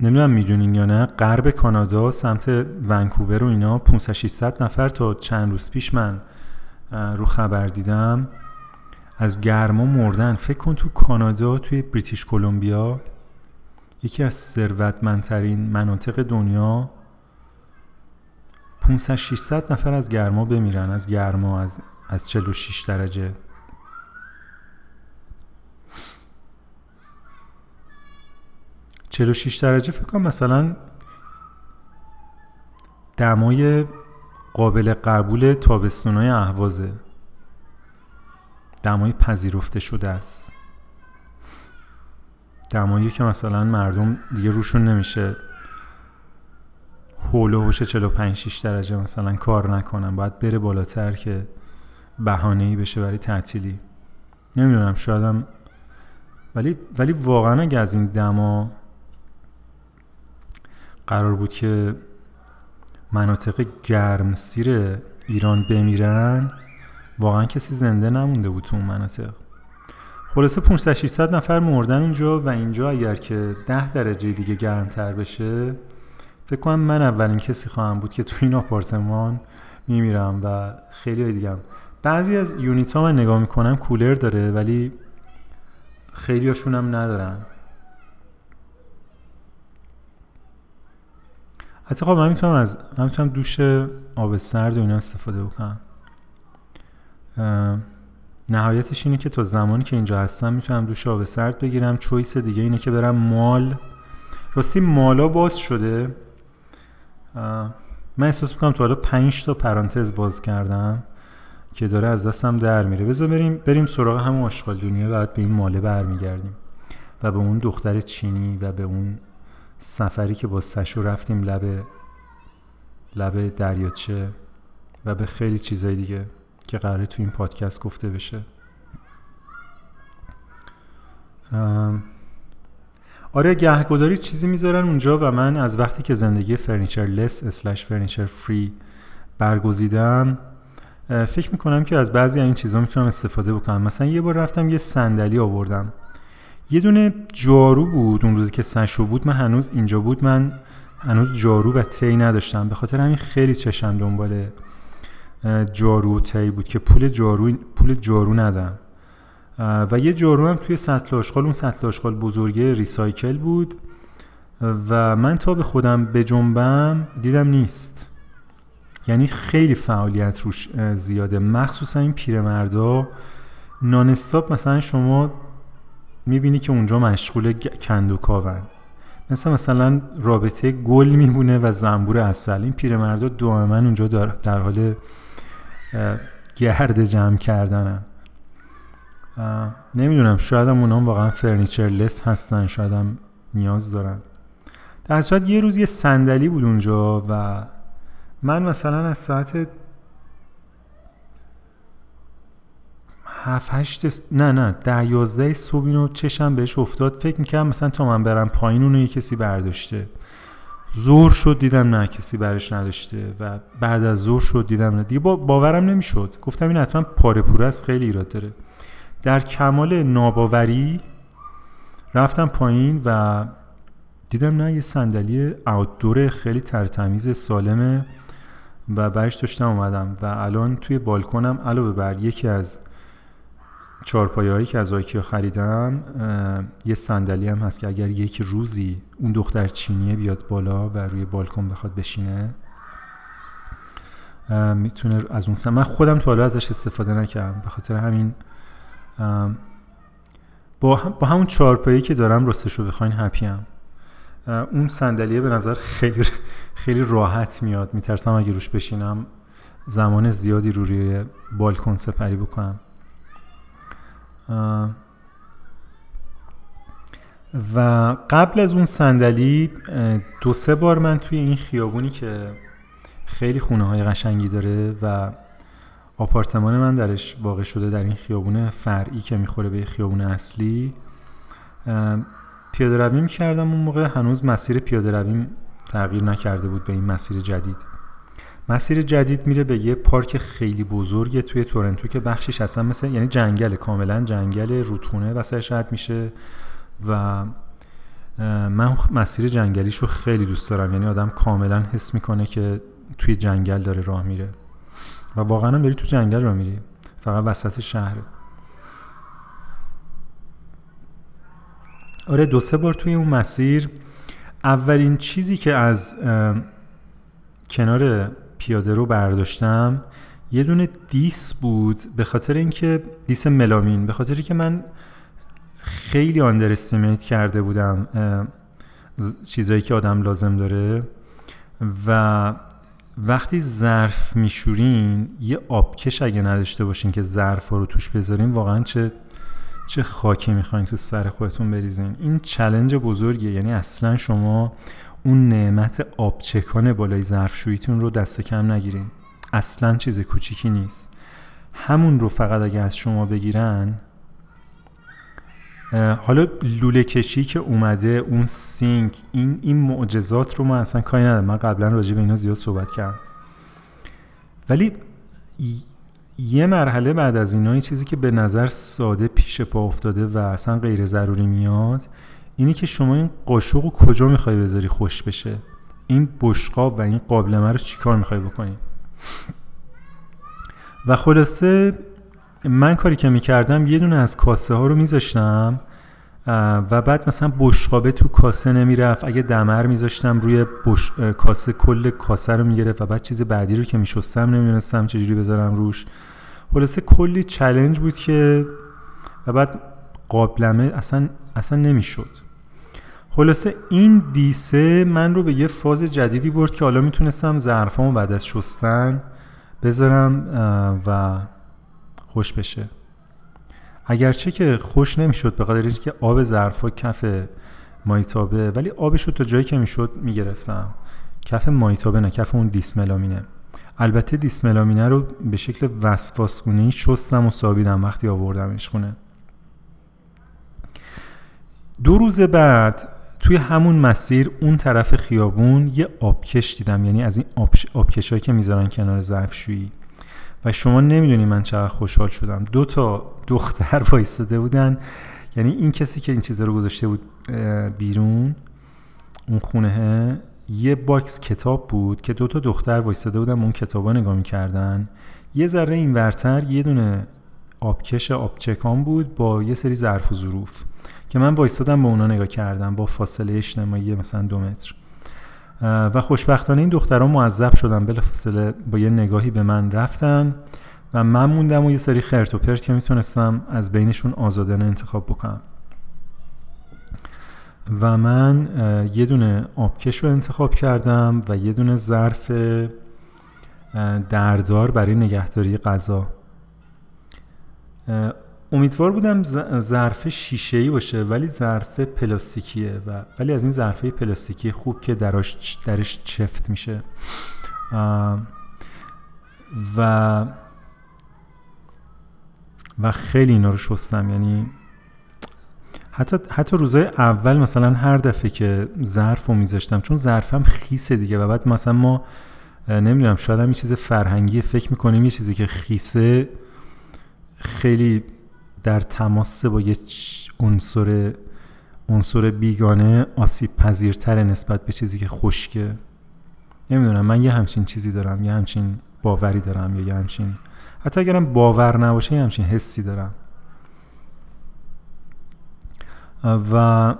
نمی‌دونم می‌دونین یا نه غرب کانادا سمت ونکوور و اینا 500 600 نفر تا چند روز پیش من رو خبر دیدم. از گرما مردن. فکر کن تو کانادا توی بریتیش کلمبیا یکی از ثروتمندترین مناطق دنیا 500 600 نفر از گرما بمیرن. از گرما از از 46 درجه. چلو شیش درجه فکر کنم مثلا دمای قابل قبول تابستونای اهوازه. دمای پذیرفته شده است. دمایی که مثلا مردم دیگه روشون نمیشه. حول و حوش 45 6 درجه مثلا کار نکنن. باید بره بالاتر که بهانه ای بشه برای تعطیلی. نمی‌دونم شایدم ولی ولی واقعا اگه از این دما قرار بود که مناطق گرمسیر ایران بمیرن واقعا کسی زنده نمونده بود تو اون مناطق. خلاصه 500 600 نفر مردن اونجا و اینجا اگر که 10 درجه دیگه گرمتر بشه فکر کنم من اولین کسی خواهم بود که تو این آپارتمان میمیرم و خیلی دیگه بعضی از یونیت ها من نگاه می‌کنم کولر داره ولی خیلی هاشون هم ندارن. حتی خب من می‌تونم از من می‌تونم دوش آب سرد و اینا استفاده بکنم. نهایتش اینه که تا زمانی که اینجا هستم می‌تونم دوش آب سرد بگیرم. چویس دیگه اینه که برم مال. راستی مالا باز شده. من احساس می‌کنم تو حالا پنج تا پرانتز باز کردم. که داره از دستم در میره. بذار بریم بریم سراغ همون آشغال دنیا بعد به این ماله برمیگردیم. و به اون دختر چینی و به اون سفری که با سشو رفتیم لب لب دریاچه و به خیلی چیزای دیگه که قراره تو این پادکست گفته بشه. آره گهگداری چیزی می‌ذارن اونجا و من از وقتی که زندگی furniture less slash furniture free برگزیدم فکر می‌کنم که از بعضی این چیزها می‌تونم استفاده بکنم. مثلا یه بار رفتم یه صندلی آوردم. یه دونه جارو بود اون روزی که سشو بود. من هنوز اینجا بود. من هنوز جارو و تی نداشتم. به خاطر همین خیلی چشم دنبال جارو و تی بود که پول جارو پول جارو ندم. و یه جارو هم توی سطل آشغال. اون سطل آشغال بزرگه ریسایکل بود. و من تا به خودم بجنبم دیدم نیست. یعنی خیلی فعالیت روش زیاده. مخصوصا این پیرمردا نانستاپ مثلا شما می‌بینی که اونجا مشغول کند و کاون. مثل مثلا رابطه گل میبونه و زنبور اصل این پیرمردا دائما اونجا در حال گرد جمع کردنن. نمی‌دونم شاید هم اونام واقعا فرنیچر لس هستن. شاید هم نیاز دارن. در صورت یه روز یه صندلی بود اونجا و من مثلا از ساعت هفت هشت نه نه ده یازده صبح اینو چشم بهش افتاد. فکر می‌کردم مثلا تا من برم پایین اونو یه کسی برداشته. زور شد دیدم نه کسی برش نداشته و بعد از زور شد دیدم نه. دیگه باورم نمی‌شد. گفتم این حتما پاره پوره است خیلی ایراد داره. در کمال ناباوری رفتم پایین و دیدم نه یه صندلی اوتدور خیلی ترتمیز سالمه و برش داشتم اومدم و الان توی بالکنم علاوه بر یکی از چارپایه هایی که از آیکیا خریدم یه صندلی هم هست که اگر یک روزی اون دختر چینیه بیاد بالا و روی بالکن بخواد بشینه می‌تونه از اون من خودم تو حالا ازش استفاده نکردم. به خاطر همین با, هم با همون چارپایی که دارم راستش بخواین هپی هم اون صندلیه به نظر خیلی خیلی راحت میاد. میترسم اگه روش بشینم زمان زیادی رو روی بالکن سپری بکنم. و قبل از اون صندلی دو سه بار من توی این خیابونی که خیلی خونه های قشنگی داره و آپارتمان من درش واقع شده در این خیابون فرعی که می‌خوره به خیابون اصلی پیاده روی می‌کردم اون موقع. هنوز مسیر پیاده رویم تغییر نکرده بود به این مسیر جدید. مسیر جدید میره به یه پارک خیلی بزرگه توی تورنتو که بخشش اصلا مثل یعنی جنگل کاملا جنگل روتونه وسطش رد میشه و من مسیر جنگلیش رو خیلی دوست دارم. یعنی آدم کاملا حس می‌کنه که توی جنگل داره راه میره. و واقعا هم داری تو جنگل راه میری. فقط وسط شهر آره دو سه بار توی اون مسیر. اولین چیزی که از کنار پیاده رو برداشتم یه دونه دیس بود به خاطر اینکه دیس ملامین به خاطر که من خیلی آندر کرده بودم چیزایی که آدم لازم داره. و وقتی ظرف میشورین یه آبکش اگه نداشته باشین که ظرف رو توش بذارین واقعا چه چه خاکی می‌خواین تو سر خودتون بریزین. این چلنج بزرگیه. یعنی اصلا شما اون نعمت آبچکان بالای ظرفشوییتون رو دست کم نگیرین. اصلا چیز کوچیکی نیست. همون رو فقط اگه از شما بگیرن حالا لوله کشی که اومده اون سینک این این معجزات رو ما اصلا کاری ندارم. من قبلا راجع به اینا زیاد صحبت کردم. ولی یه مرحله بعد از اینا چیزی که به نظر ساده پیش پا افتاده و اصلا غیر ضروری میاد اینی که شما این قاشق رو کجا می‌خوای بذاری خوش بشه؟ این بشقاب و این قابلمه رو چیکار می‌خوای بکنی؟ و خلاصه من کاری که می‌کردم یه دونه از کاسه ها رو میذاشتم و بعد مثلا بشقابه تو کاسه نمی‌رفت. اگه دمر میذاشتم روی بش... کاسه کل کاسه رو می‌گرفت و بعد چیز بعدی رو که میشستم نمی‌دونستم چجوری بذارم روش. خلاصه کلی چلنج بود که و بعد قابلمه اصلا اصلا نمی‌شد. خلاصه این دیسه من رو به یه فاز جدیدی برد که حالا می‌تونستم ظرفامو بعد از شستن بذارم و خوش بشه. اگرچه که خوش نمی‌شد به قدر که آب ظرفا کف مایتابه ولی آبش رو تا جایی که می‌شد می‌گرفتم. کف مایتابه نه کف اون دیسملامینه. البته دیسملامینه رو به شکل وسواسگونه شستم و سابیدم وقتی آوردمش خونه. دو روز بعد توی همون مسیر اون طرف خیابون یه آبکش دیدم یعنی از این آبکش که می‌ذارن کنار ظرفشویی. و شما نمی‌دونی من چقدر خوشحال شدم. دو تا دختر وایستاده بودن. یعنی این کسی که این چیزا رو گذاشته بود بیرون اون خونه یه box کتاب بود که دو تا دختر وایستاده بودن اون کتابا نگاه می‌کردن. یه ذره این ورتر یه دونه آبکش آبچکان بود با یه سری ظرف و ظروف که من وایستادم به اونا نگاه کردم با فاصله اجتماعی مثلا دو متر. و خوشبختانه این دخترها معذب شدن بلافاصله با یه نگاهی به من رفتن و من موندم و یه سری خرت و پرت که می‌تونستم از بینشون آزادانه انتخاب بکنم. و من یه دونه آبکش رو انتخاب کردم و یه دونه ظرف دردار برای نگهداری غذا. امیدوار بودم ظرف شیشه ای باشه ولی ظرف پلاستیکیه و ولی از این ظرفه پلاستیکی خوب که درش درش چفت میشه. و و خیلی اینا رو شستم. یعنی حتی حتی روزای اول مثلا هر دفعه که ظرف رو میذاشتم چون ظرفم خیسه دیگه و بعد مثلا ما نمی‌دونم شاید هم یه چیز فرهنگی فکر می‌کنیم یه چیزی که خیسه خیلی در تماس با یه عنصر عنصر بیگانه آسیب پذیرتر نسبت به چیزی که خشکه. نمی‌دونم من یه همچین چیزی دارم یه همچین باوری دارم یا یه همچین حتی اگرم باور نباشه یه همچین حسی دارم. و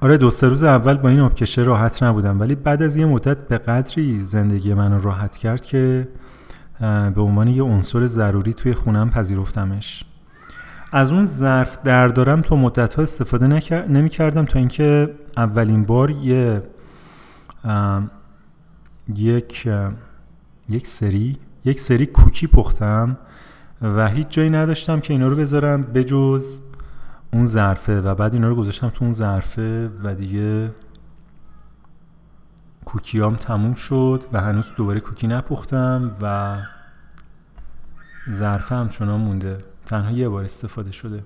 آره دو سه روز اول با این آبکشه راحت نبودم ولی بعد از یه مدت به قدری زندگی منو راحت کرد که به عنوان یه عنصر ضروری توی خونم پذیرفتمش. از اون ظرف در دارم تو مدت ها استفاده نمی کردم تا اینکه اولین بار یه یک یک سری یک سری کوکی پختم و هیچ جایی نداشتم که اینا رو بذارم بجز اون ظرفه و بعد اینا رو گذاشتم تو اون ظرفه و دیگه کوکیام تموم شد و هنوز دوباره کوکی نپختم و ظرفه همچنان مونده. تنها یه بار استفاده شده.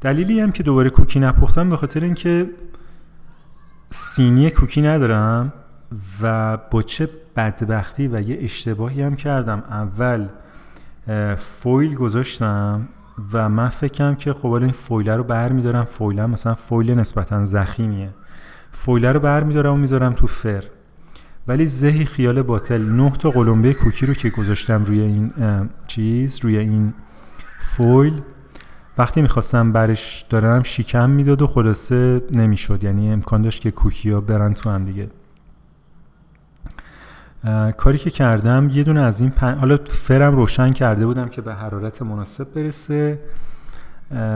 دلیلی هم که دوباره کوکی نپختم به خاطر اینکه سینی کوکی ندارم و با چه بدبختی و یه اشتباهی هم کردم. اول فویل گذاشتم و من فکرم که خب این فویله رو بر میدارم فویله مثلا فویل نسبتا زخیمیه. فویله رو بر میدارم و می‌ذارم تو فر. ولی زهی خیال باطل نه تا قلمبه کوکی رو که گذاشتم روی این چیز روی این فویل. وقتی می‌خواستم برش دارم شیکم می‌داد و خلاصه نمی‌شد. یعنی امکان داشت که کوکی ها برن تو هم دیگه. کاری که کردم یه دونه از این پن... حالا فرم روشن کرده بودم که به حرارت مناسب برسه.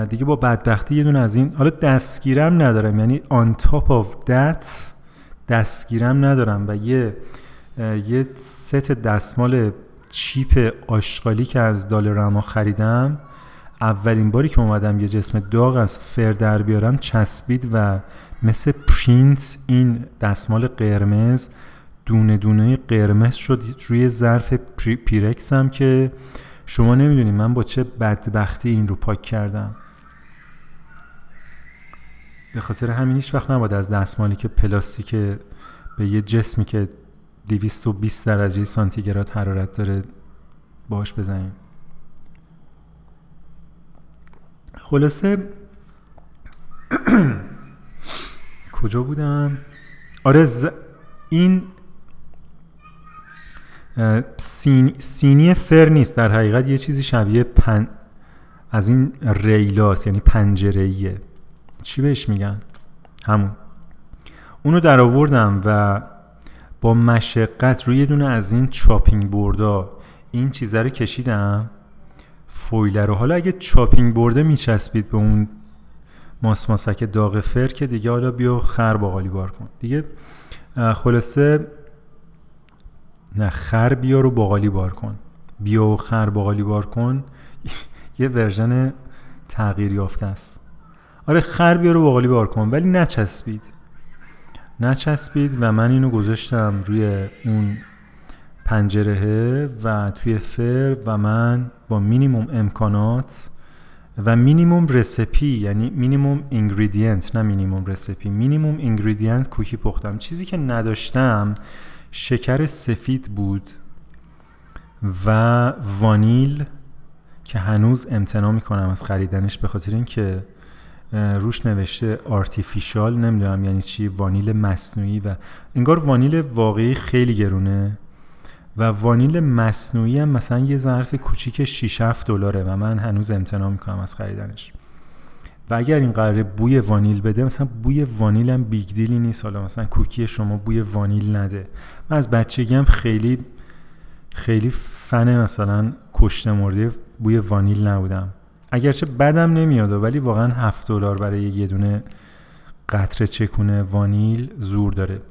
دیگه با بدبختی یه دونه از این حالا دستگیرم ندارم. یعنی on top of that دستگیرم ندارم و یه یه ست دستمال cheap آشغالی که از Dollarama خریدم اولین باری که اومدم یه جسم داغ از فر در بیارم چسبید و مثل پرینت این دستمال قرمز دونه دونه قرمز شد روی ظرف پیرکسم که شما نمی‌دونید من با چه بدبختی این رو پاک کردم. به خاطر همین هیچ وقت نباید از دستمالی که پلاستیک به یه جسمی که 220 درجه سانتیگراد حرارت داره. باش بزنیم. خلاصه کجا بودم؟ آره ز... این سینی فر نیست. در حقیقت یه چیزی شبیه پن... از این ریلاس یعنی پنجره چی بهش میگن؟ همون. اونو در آوردم و با مشقت روی دونه از این چاپینگ بوردا. این چیزه رو کشیدم؟ فویله رو. حالا اگه چاپینگ برده میچسبید به اون ماسماسک داغ فر که دیگه حالا بیا خر باقالی بار کن. دیگه خلاصه نه خر بیا رو باقالی بار کن. بیا و خر باقالی بار کن. یه version تغییر یافته است. آره خر بیا رو باقالی بار کن ولی نچسبید. نچسبید و من اینو گذاشتم روی اون پنجره و توی فر و من با مینیموم امکانات و مینیموم recipe یعنی مینیموم ingredient نه مینیموم recipe مینیموم ingredient cookie پختم. چیزی که نداشتم شکر سفید بود و وانیل که هنوز امتناع می‌کنم از خریدنش به خاطر اینکه روش نوشته artificial نمی‌دونم یعنی چی وانیل مصنوعی و انگار وانیل واقعی خیلی گرونه و وانیل مصنوعی هم مثلا یه ظرف کوچیک 6 7 دلاره و من هنوز امتناع می‌کنم از خریدنش. و اگر این قراره بوی وانیل بده مثلا بوی وانیل هم big deal ی نیست. حالا مثلا کوکی شما بوی وانیل نده. من از بچگی خیلی خیلی فن مثلا کشته مرده بوی وانیل نبودم. اگرچه بدم نمیاد ولی واقعا 7 دلار برای یه دونه قطره چکونه وانیل زور داره.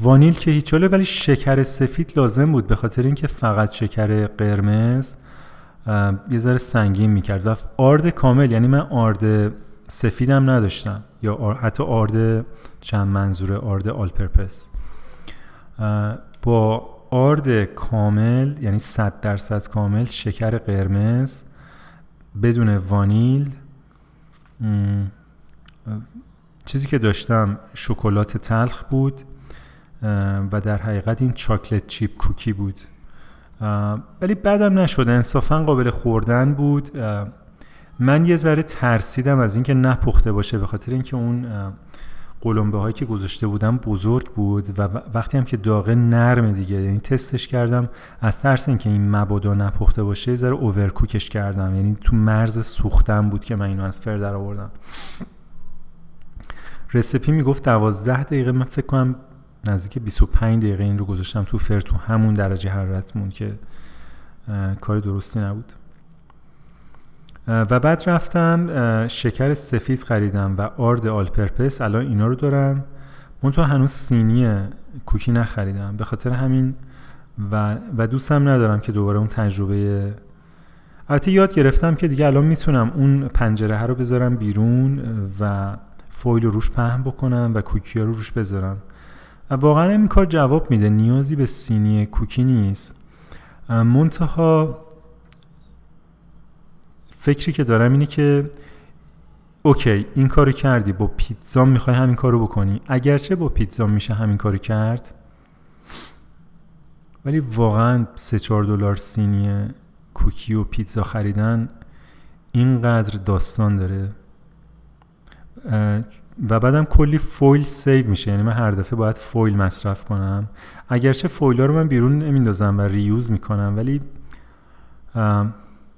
وانیل که هیچ ولی شکر سفید لازم بود به خاطر اینکه فقط شکر قرمز یه ذره سنگین می‌کرد و آرد کامل یعنی من آرد سفیدم نداشتم یا حتی آرد چند منظوره آرد آل پرپس. با آرد کامل یعنی 100 درصد کامل شکر قرمز بدون وانیل. چیزی که داشتم شکلات تلخ بود و در حقیقت این چاکلت چیپ کوکی بود. ولی بعدم نشد انصافا قابل خوردن بود. من یه ذره ترسیدم از اینکه نپخته باشه به خاطر اینکه اون قلمبه هایی که گذاشته بودم بزرگ بود و وقتی هم که داغه نرم دیگه یعنی تستش کردم از ترس اینکه این مبادا نپخته باشه یه ذره اوورکوکش کردم. یعنی تو مرز سوختن بود که من اینو از فر در آوردم. رسپی می‌گفت دوازده دقیقه من فکر کنم نزدیک 25 دقیقه این رو گذاشتم تو فر تو همون درجه حرارت مون که کار درستی نبود. و بعد رفتم شکر سفید خریدم و آرد آلپرپس الان اینا رو دارم. من تو هنوز سینی کوکی نخریدم. به خاطر همین و, و دوستم ندارم که دوباره اون تجربه البته یاد گرفتم که دیگه الان می‌تونم اون پنجره رو بذارم بیرون و فویل رو روش پهن بکنم و کوکی رو روش بذارم. و واقعا این کار جواب میده. نیازی به سینی کوکی نیست. منتها فکری که دارم اینه که okay این کارو کردی با پیتزا می‌خوای همین کارو بکنی. اگرچه با پیتزا میشه همین کارو کرد ولی واقعا سه چهار دلار سینی کوکی و پیتزا خریدن اینقدر داستان داره. و بعدم کلی فویل save میشه. یعنی من هر دفعه باید فویل مصرف کنم. اگرچه فویل رو من بیرون نمیندازم و ریوز می‌کنم ولی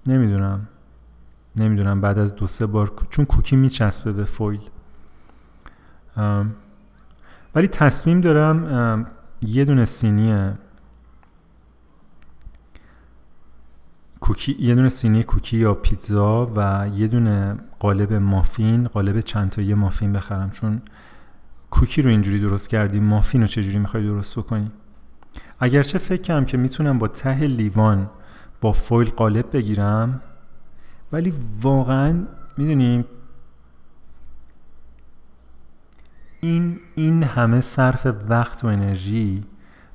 نمی‌دونم. نمی‌دونم بعد از دو سه بار چون کوکی میچسبه به فویل. ولی تصمیم دارم یه دونه سینی کوکی یه دونه سینی کوکی یا پیتزا و یه دونه قالب مافین قالب چند تا یه مافین بخرم. چون کوکی رو اینجوری درست کردی muffin رو چجوری می‌خوای درست بکنی؟ اگرچه کنم که می‌تونم با ته لیوان با فویل قالب بگیرم ولی واقعا می‌دونیم این این همه صرف وقت و انرژی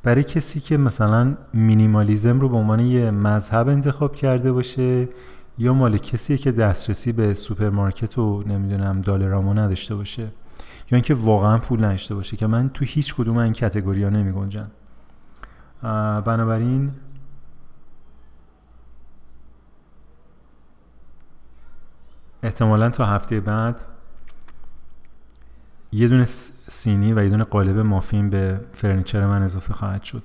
برای کسی که مثلا مینیمالیزم رو به عنوان یه مذهب انتخاب کرده باشه یا مال کسی که دسترسی به سوپرمارکت و نمی‌دونم Dollarama و نداشته باشه یا اینکه واقعا پول نداشته باشه که من تو هیچ کدوم این کتگوری ها نمی گنجن بنابراین احتمالا تا هفته بعد یه دونه سینی و یه دونه قالب مافین به فرنیچر من اضافه خواهد شد.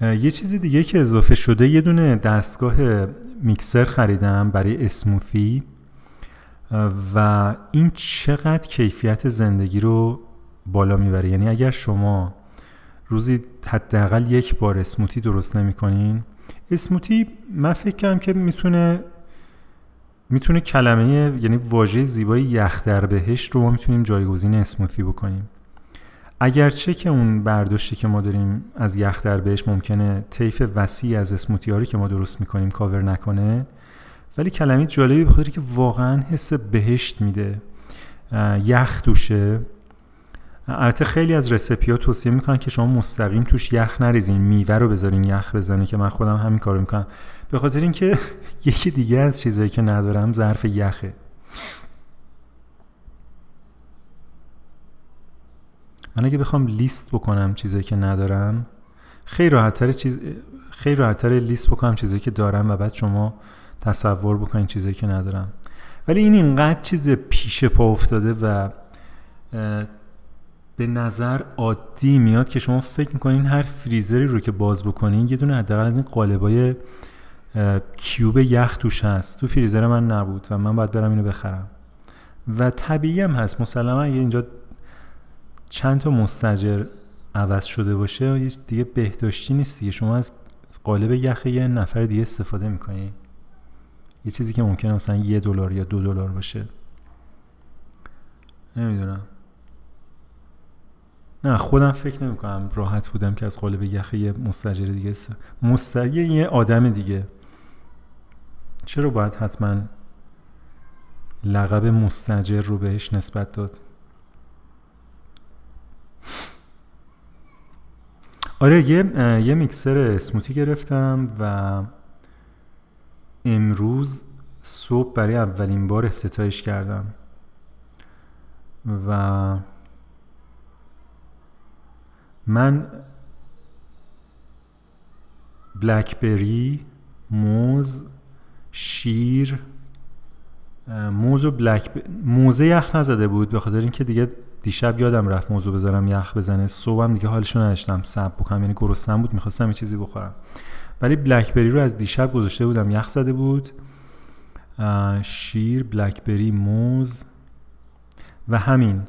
یه چیزی دیگه که اضافه شده یه دونه دستگاه میکسر خریدم برای اسموثی و این چقدر کیفیت زندگی رو بالا می‌بره. یعنی اگر شما روزی حداقل یک بار اسموتی درست نمی‌کنین اسموتی من فکر کنم که می‌تونه می‌تونه کلمه یعنی واژه زیبای یخ در بهشت رو ما می‌تونیم جایگزین اسموتی بکنیم. اگرچه که اون برداشتی که ما داریم از یخ در بهشت ممکنه طیف وسیع از اسموتی هایی که ما درست می‌کنیم کاور نکنه ولی کلمه جالبی بخاطر که واقعا حس بهشت میده. یخ توشه. البته خیلی از رسپی ها توصیه می‌کنن که شما مستقیم توش یخ نریزین میوه رو بذارین یخ بزنین که من خودم همین کارو می‌کنم. به خاطر اینکه یکی دیگه از چیزایی که ندارم ظرف یخه. من اگه بخوام لیست بکنم چیزایی که ندارم خیلی راحتتر چیز خیلی راحتتر لیست بکنم چیزایی که دارم و بعد شما تصور بکنین چیزایی که ندارم. ولی این اینقدر چیز پیش پا افتاده و به نظر عادی میاد که شما فکر می‌کنین هر فریزری رو که باز بکنین یه دونه حداقل از این قالبای کیوب یخ توش هست. تو فریزر من نبود و من باید برم اینو بخرم. و طبیعی هم هست. مسلما اگه اینجا چند تا مستجر عوض شده باشه یه دیگه بهداشتی نیست دیگه. شما از قالب یخ یه نفر دیگه استفاده می‌کنی. یه چیزی که ممکنه مثلا یه دلار یا دو دلار باشه. نمی‌دونم. نه خودم فکر نمی کنم راحت بودم که از قالب یخ یه مستجر دیگه مستجر یه آدم دیگه. چرا باید حتما لقب مستجر رو بهش نسبت داد؟ آره یه, یه میکسر اسموتی گرفتم و امروز صبح برای اولین بار افتتاحش کردم و من بلکبری موز شیر موز و بلک ب... موزه یخ نزده بود به خاطر اینکه دیگه دیشب یادم رفت موضوع بذارم یخ بزنه. صبحم دیگه حالشو نداشتم. سب بکنم یعنی گرسنم بود می‌خواستم یه چیزی بخورم. ولی بلکبری رو از دیشب گذاشته بودم. یخ زده بود. شیر بلکبری موز و همین.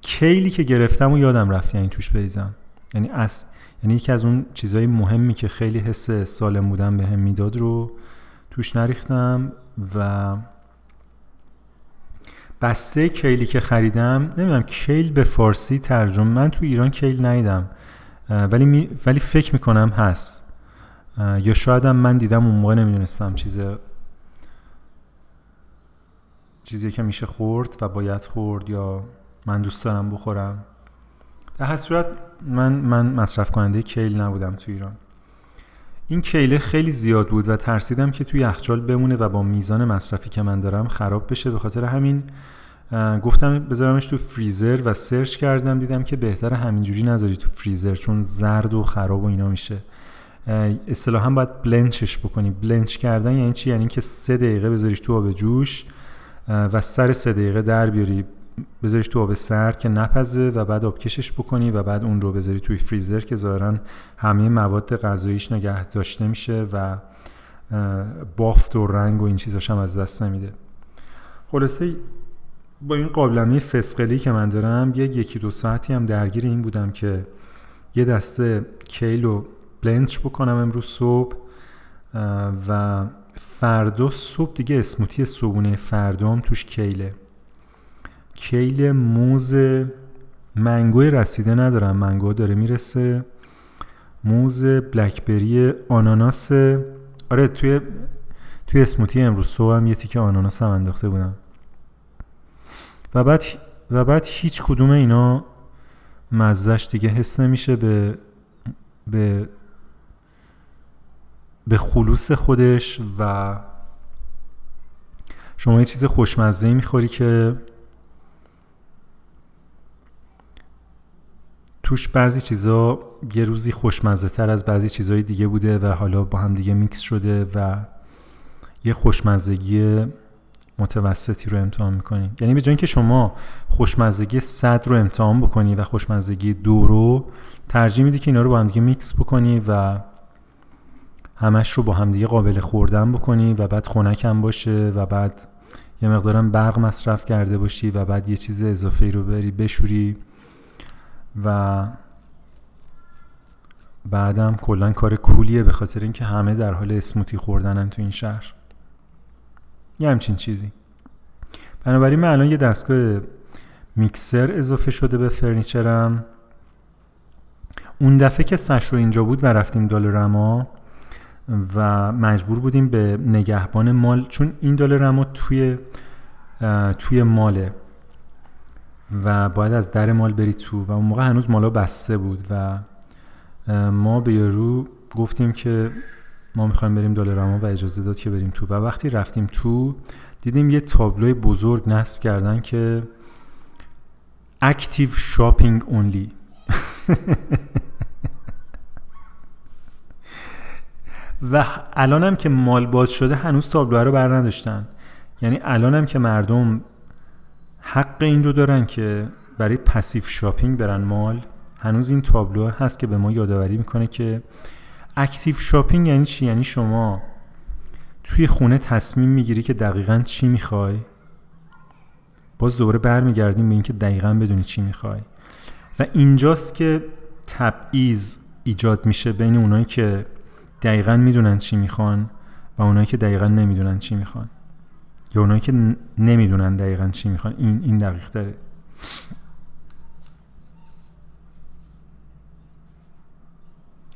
کیلی که گرفتم و یادم رفت یعنی توش بریزم. یعنی از یعنی یکی از اون چیزهای مهمی که خیلی حس سالم بودن به هم می‌داد رو توش نریختم و بسته کیلی که خریدم نمی‌دونم کیل به فارسی ترجمه من تو ایران کیل ندیدم ولی می ولی فکر می‌کنم هست. یا شایدم من دیدم اون موقع نمی‌دونستم چیز چیزی که میشه خورد و باید خورد یا من دوست دارم بخورم. در هر صورت من من مصرف کننده کیل نبودم تو ایران. این کیله خیلی زیاد بود و ترسیدم که توی یخچال بمونه و با میزان مصرفی که من دارم خراب بشه. به خاطر همین گفتم بذارمش تو فریزر و سرچ کردم دیدم که بهتر همینجوری نذاری تو فریزر چون زرد و خراب و اینا میشه. اصطلاحا باید بلنچش بکنی. بلنچ کردن یعنی چی؟ یعنی که سه دقیقه بذاریش تو آب جوش و سر سه دقیقه در بیاری. بذاریش تو آب سرد که نپزه و بعد آبکشش بکنی و بعد اون رو بذاری توی فریزر که ظاهرا همه مواد غذاییش نگه داشته میشه و بافت و رنگ و این چیزاش هم از دست نمیده. خلاصه با این قابلمه فسقلی که من دارم یه یکی دو ساعتی هم درگیر این بودم که یه دسته کیل رو بلنچ بکنم امروز صبح و فردا صبح دیگه اسموتی صبحونه فردام توش کیله. کیل موز منگوی رسیده ندارم. منگو داره می‌رسه. موز بلکبری آناناس. آره توی توی اسموتی امروز صبح هم یه تیکه آناناس هم انداخته بودم. و بعد و بعد هیچ کدوم اینا مزش دیگه حس نمیشه به به به خلوص خودش و شما یه چیز خوشمزه می‌خوری که توش بعضی چیزا یه روزی خوشمزه تر از بعضی چیزهای دیگه بوده و حالا با هم دیگه میکس شده و یه خوشمزگی متوسطی رو امتحان می‌کنی. یعنی به جای اینکه شما خوشمزگی صد رو امتحان بکنی و خوشمزگی دو رو ترجیح میدی که اینا رو با هم دیگه میکس بکنی و همش رو با همدیگه قابل خوردن بکنی و بعد خنک هم باشه و بعد یه مقدارم برق مصرف کرده باشی و بعد یه چیز اضافه رو بری بشوری. و بعدم کلا کار کولیه به خاطر اینکه همه در حال اسموتی خوردنن تو این شهر. یه همچین چیزی. بنابراین من الان یه دستگاه میکسر اضافه شده به فرنیچرم. اون دفعه که سش رو اینجا بود و رفتیم دالرما و مجبور بودیم به نگهبان مال چون این دالرما توی توی ماله. و باید از در مال بری تو. و اون موقع هنوز مالا بسته بود و ما به یارو گفتیم که ما می‌خوایم بریم دالرما و اجازه داد که بریم تو. و وقتی رفتیم تو دیدیم یه تابلوی بزرگ نصب کردن که اکتیو شاپینگ اونلی و الانم که مال باز شده هنوز تابلوه رو بر نداشتن. یعنی الانم که مردم حق این رو دارن که برای passive shopping برن mall. هنوز این تابلو هست که به ما یادآوری می‌کنه که active shopping یعنی چی؟ یعنی شما توی خونه تصمیم می‌گیری که دقیقا چی می‌خوای. باز دوباره برمیگردیم به اینکه دقیقا بدونی چی می‌خوای. و اینجاست که تبعیض ایجاد میشه بین اونایی که دقیقا می‌دونن چی می‌خوان و اونایی که دقیقا نمی‌دونن چی می‌خوان. یا اونایی که نمی‌دونن دقیقا چی می‌خوان این این دقیق داره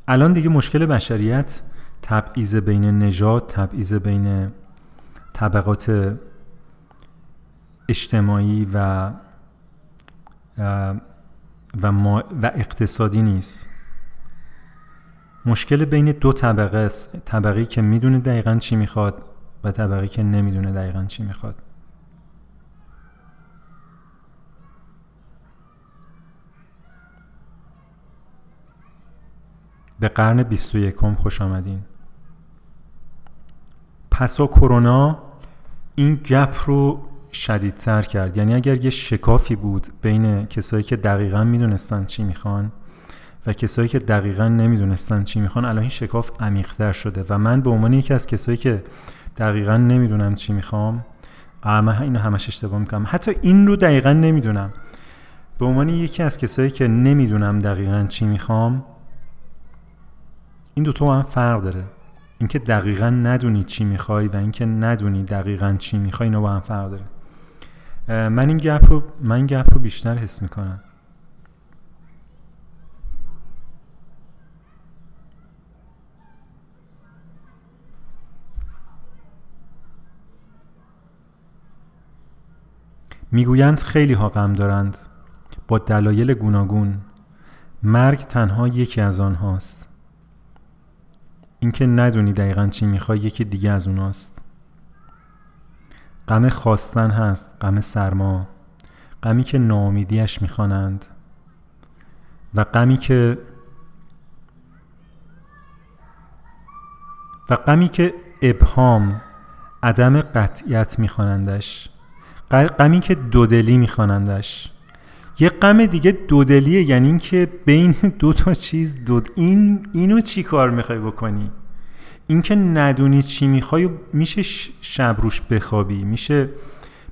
الان دیگه مشکل بشریت تبعیض بین نژاد تبعیض بین طبقات اجتماعی و و, ما و اقتصادی نیست. مشکل بین دو طبقه است. طبقی که می‌دونه دقیقا چی می‌خواد و طبقی که نمی‌دونه دقیقا چی می‌خواد. به قرن 21 خوش آمدین. پسا کرونا این گپ رو شدیدتر کرد. یعنی اگر یه شکافی بود بین کسایی که دقیقا می‌دونستن چی می‌خوان و کسایی که دقیقا نمی‌دونستن چی می‌خوان الان این شکاف عمیقتر شده و من به عنوان یکی از کسایی که دقیقا نمی‌دونم چی می‌خوام. اما اینو همش اشتباه می‌کنم. حتی این رو دقیقا نمی‌دونم. به عنوان یکی از کسایی که نمی‌دونم دقیقا چی می‌خوام این دوتا با هم فرق داره. اینکه دقیقا ندونی چی می‌خوای و اینکه ندونی دقیقا چی می‌خوای اینا با هم فرق داره. من این گپ رو من گپ رو بیشتر حس می‌کنم. می‌گویند خیلی ها غم دارند. با دلایل گوناگون مرگ تنها یکی از آنهاست. اینکه ندونی دقیقا چی می‌خوای یکی دیگه از اوناست. غم خواستن هست غم سرما غمی که ناامیدیش می‌خوانند. و غمی که و غمی که ابهام عدم قطعیت میخوانندش. غمی که دودلی میخوانندش. یه غم دیگه دودلیه یعنی اینکه بین دو تا چیز دو این اینو چی کار می‌خوای بکنی؟ اینکه ندونی چی می‌خوای میشه شب روش بخوابی میشه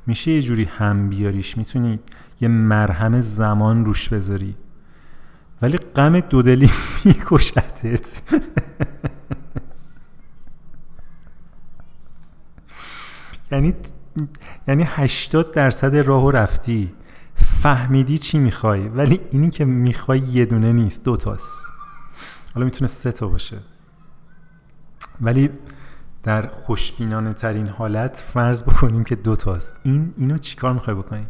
میشه یه جوری هم بیاریش می‌تونی یه مرهم زمان روش بذاری. ولی غم دودلی میکشتت. یعنی یعنی 80 درصد راهو رفتی. فهمیدی چی می‌خوای؟ ولی اینی که می‌خوای یه دونه نیست دوتاست حالا می‌تونه سه تا باشه. ولی در خوشبینانه ترین حالت فرض بکنیم که دوتاست این اینو چیکار می‌خوای بکنی؟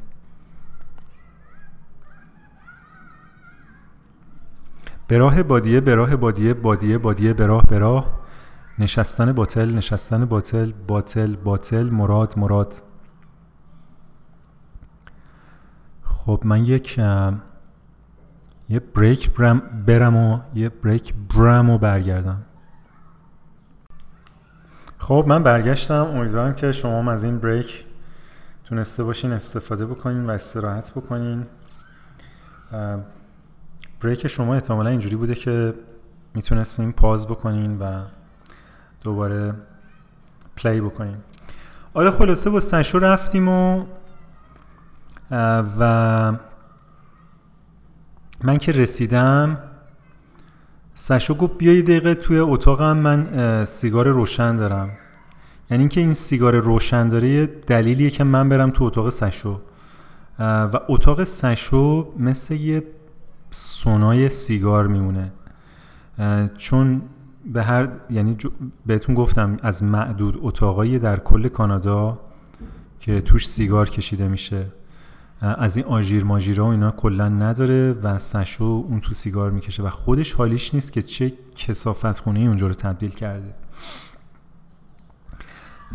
به راه بادیه به راه بادیه بادیه بادیه به راه به راه. نشستن باطل نشستن باطل باطل باطل مراد مراد. خب من یک یه بریک برم و یه بریک برم و برگردم. خب من برگشتم. امیدوارم که شما از این بریک تونسته باشین استفاده بکنین و استراحت بکنین. بریک شما احتمالا اینجوری بوده که می‌تونستین پاز بکنین و دوباره پلی بکنین آره خلاصه با سشو رفتیم و و من که رسیدم سشو گفت بیا یه دقیقه توی اتاقم من سیگار روشن دارم. یعنی اینکه این سیگار روشن داره دلیلیه که من برم تو اتاق سشو و اتاق سشو مثل یه سونای سیگار میمونه. چون به هر یعنی بهتون گفتم از معدود اتاقایی در کل کانادا که توش سیگار کشیده میشه. از این آژیر ماژیرا و اینا کلا نداره و سشو اون تو سیگار می‌کشه و خودش حالیش نیست که چه کسافت خونه اونجا رو تبدیل کرده.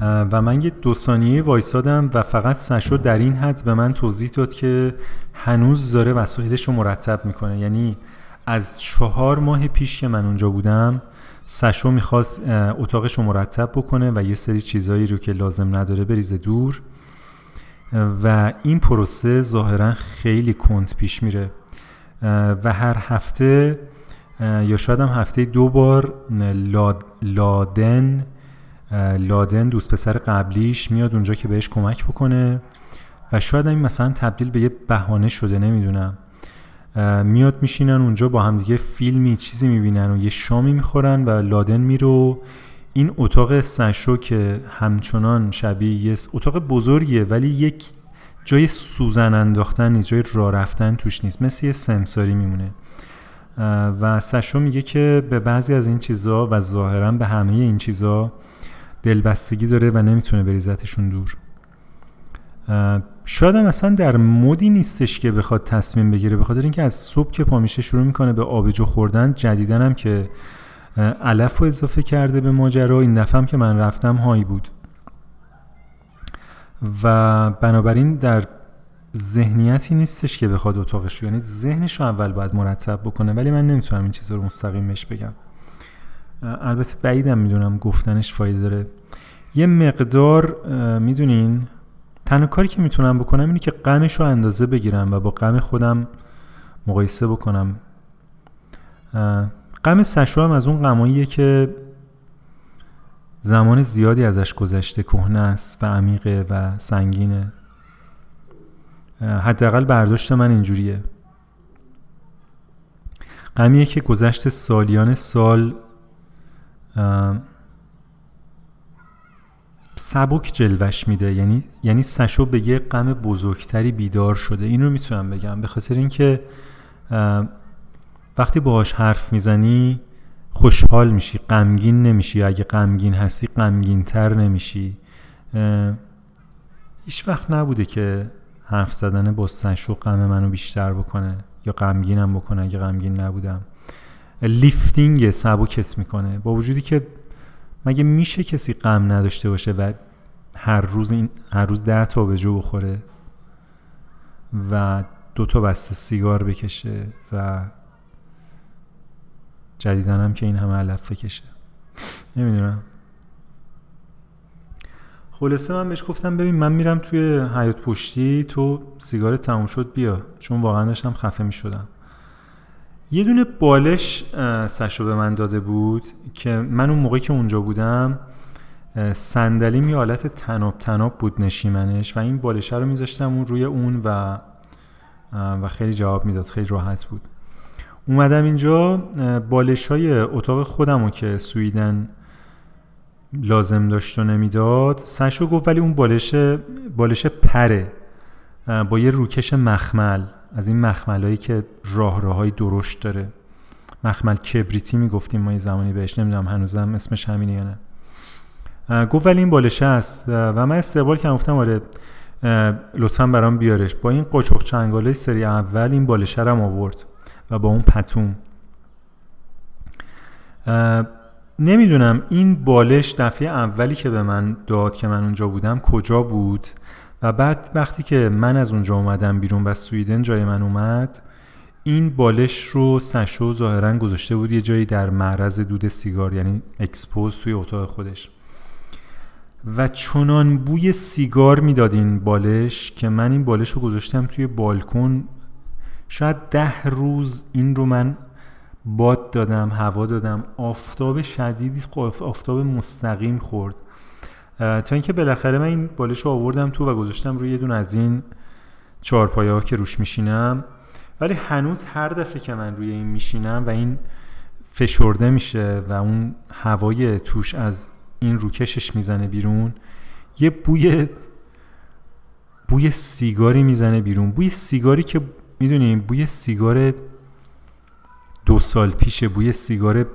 و من یه دو ثانیه وایسادم و فقط سشو در این حد به من توضیح داد که هنوز داره وسایلش رو مرتب می‌کنه. یعنی از چهار ماه پیش که من اونجا بودم سشو می‌خواست اتاقش رو مرتب بکنه و یه سری چیزایی رو که لازم نداره بریزه دور. و این پروسه ظاهرا خیلی کند پیش میره. و هر هفته یا شاید هم هفته دو بار لادن لادن دوست پسر قبلیش میاد اونجا که بهش کمک بکنه. و شاید این مثلا تبدیل به یه بهانه شده نمی‌دونم. میاد میشینن اونجا با همدیگه فیلمی چیزی می‌بینن و یه شامی می‌خورن و لادن میرو این اتاق سشو که همچنان شبیه یه اتاق بزرگیه ولی یک جای سوزن انداختن نیست جای راه رفتن توش نیست مثل یه سمساری میمونه. و سشو میگه که به بعضی از این چیزا و ظاهرا به همه این چیزا دلبستگی داره و نمی‌تونه بریزتشون دور. شاید هم اصلا در مودی نیستش که بخواد تصمیم بگیره بخاطر اینکه از صبح که پا میشه شروع می‌کنه به آبجو خوردن جدیدن هم که علف رو اضافه کرده به ماجرا این دفعه که من رفتم هایی بود. و بنابراین در ذهنیتی نیستش که بخواد اتاقش یعنی ذهنش رو اول باید مرتب بکنه ولی من نمی‌تونم این چیز رو مستقیمش بگم. البته بعیدم می‌دونم گفتنش فایده داره. یه مقدار می‌دونین تنها کاری که می‌تونم بکنم اینه که غمش رو اندازه بگیرم و با غم خودم مقایسه بکنم. غم سشو هم از اون غماییه که زمان زیادی ازش گذشته کهنه است و عمیقه و سنگینه. حداقل برداشت من اینجوریه. غمیه که گذشت سالیان سال سبک جلوش میده. یعنی یعنی سشو به یه غم بزرگتری بیدار شده. این رو می‌تونم بگم. به خاطر اینکه وقتی باهاش حرف می‌زنی خوشحال میشی. غمگین نمیشی. اگه غمگین هستی غمگین تر نمیشی هیچ وقت نبوده که حرف زدن با سشو غم منو بیشتر بکنه یا غمگینم بکنه اگه غمگین نبودم. لیفتینگ سبکت می‌کنه. با وجودی که مگه میشه کسی غم نداشته باشه و هر روز این هر روز ده تا به جو بخوره و دو تا بسته سیگار بکشه و جدیدن هم که این همه علف بکشه. نمی‌دونم. خلاصه من بهش گفتم ببین من میرم توی حیات پشتی تو سیگار تموم شد بیا. چون واقعا داشتم خفه می‌شدم. یه دونه بالش سشو به من داده بود که من اون موقعی که اونجا بودم صندلی یه حالت تناب تناب بود نشیمنش و این بالشه رو میذاشتم اون روی اون و و خیلی جواب می‌داد خیلی راحت بود. اومدم اینجا بالش های اتاق خودم رو که سویدن لازم داشت و نمی‌داد سشو گفت ولی اون بالش بالش پره با یه روکش مخمل. از این مخملایی که راه راههای درشت داره. مخمل کبریتی می‌گفتیم ما یه زمانی بهش نمی‌دونم هنوزم اسمش همینه یا نه. گفت ولی این بالشه است و من استقبال کردم گفتم آره لطفا برام بیارش. با این قاچق چنگاله سری اول این بالشه رو آورد و با اون پتوم. نمی‌دونم این بالش دفعه اولی که به من داد که من اونجا بودم کجا بود. و بعد وقتی که من از اونجا اومدم بیرون و سویدن جای من اومد این بالش رو سشو ظاهرا گذاشته بود یه جایی در معرض دود سیگار یعنی expose توی اتاق خودش. و چنان بوی سیگار می‌داد این بالش که من این بالش رو گذاشتم توی بالکن. شاید ده روز این رو من باد دادم هوا دادم آفتاب شدیدی آفتاب مستقیم خورد. تا اینکه بالاخره من این بالش رو آوردم تو و گذاشتم روی یه دون از این چهارپایه ها که روش میشینم. ولی هنوز هر دفعه که من روی این میشینم و این فشرده میشه و اون هوای توش از این روکشش می‌زنه بیرون یه بوی بوی سیگاری می‌زنه بیرون. بوی سیگاری که می‌دونیم بوی سیگار دو سال پیشه بوی سیگار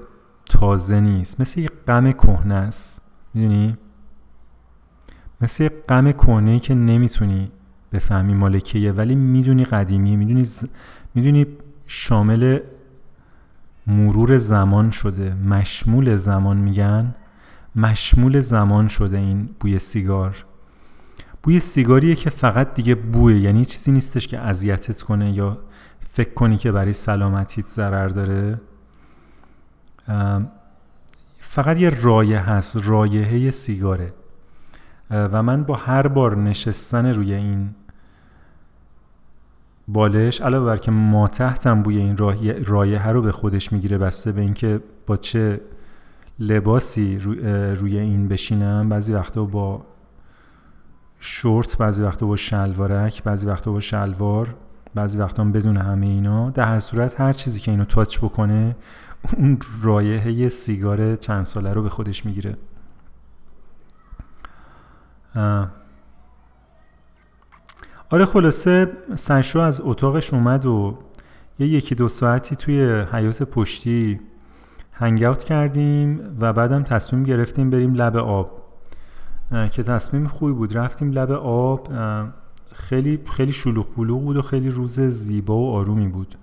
تازه نیست. مثل یه غم کهنه است. می‌دونی؟ مثل غم کهنه که نمی‌تونی بفهمی مالکیه ولی می‌دونی قدیمیه می‌دونی می‌دونی شامل مرور زمان شده. مشمول زمان میگن. مشمول زمان شده این بوی سیگار. بوی سیگاریه که فقط دیگه بوه یعنی چیزی نیستش که اذیتت کنه یا فکر کنی که برای سلامتیت ضرر داره. فقط یه رایه هست رایحه سیگاره. و من با هر بار نشستن روی این بالش علاوه بر که ما تحتم بوی این رایه رو به خودش می‌گیره بسته به اینکه با چه لباسی روی این بشینم بعضی وقتا با شورت بعضی وقتا با شلوارک بعضی وقتا با شلوار بعضی وقتا بدون همه اینا. در هر صورت هر چیزی که اینو تاچ بکنه اون رایحه سیگار چند ساله رو به خودش می‌گیره. آره خلاصه سنشو از اتاقش اومد و یه یکی دو ساعتی توی حیات پشتی هنگ کردیم و بعدم تصمیم گرفتیم بریم لب آب. که تصمیم خوبی بود. رفتیم لب آب. خیلی خیلی شلوغ بلوغ بود و خیلی روز زیبا و آرومی بود.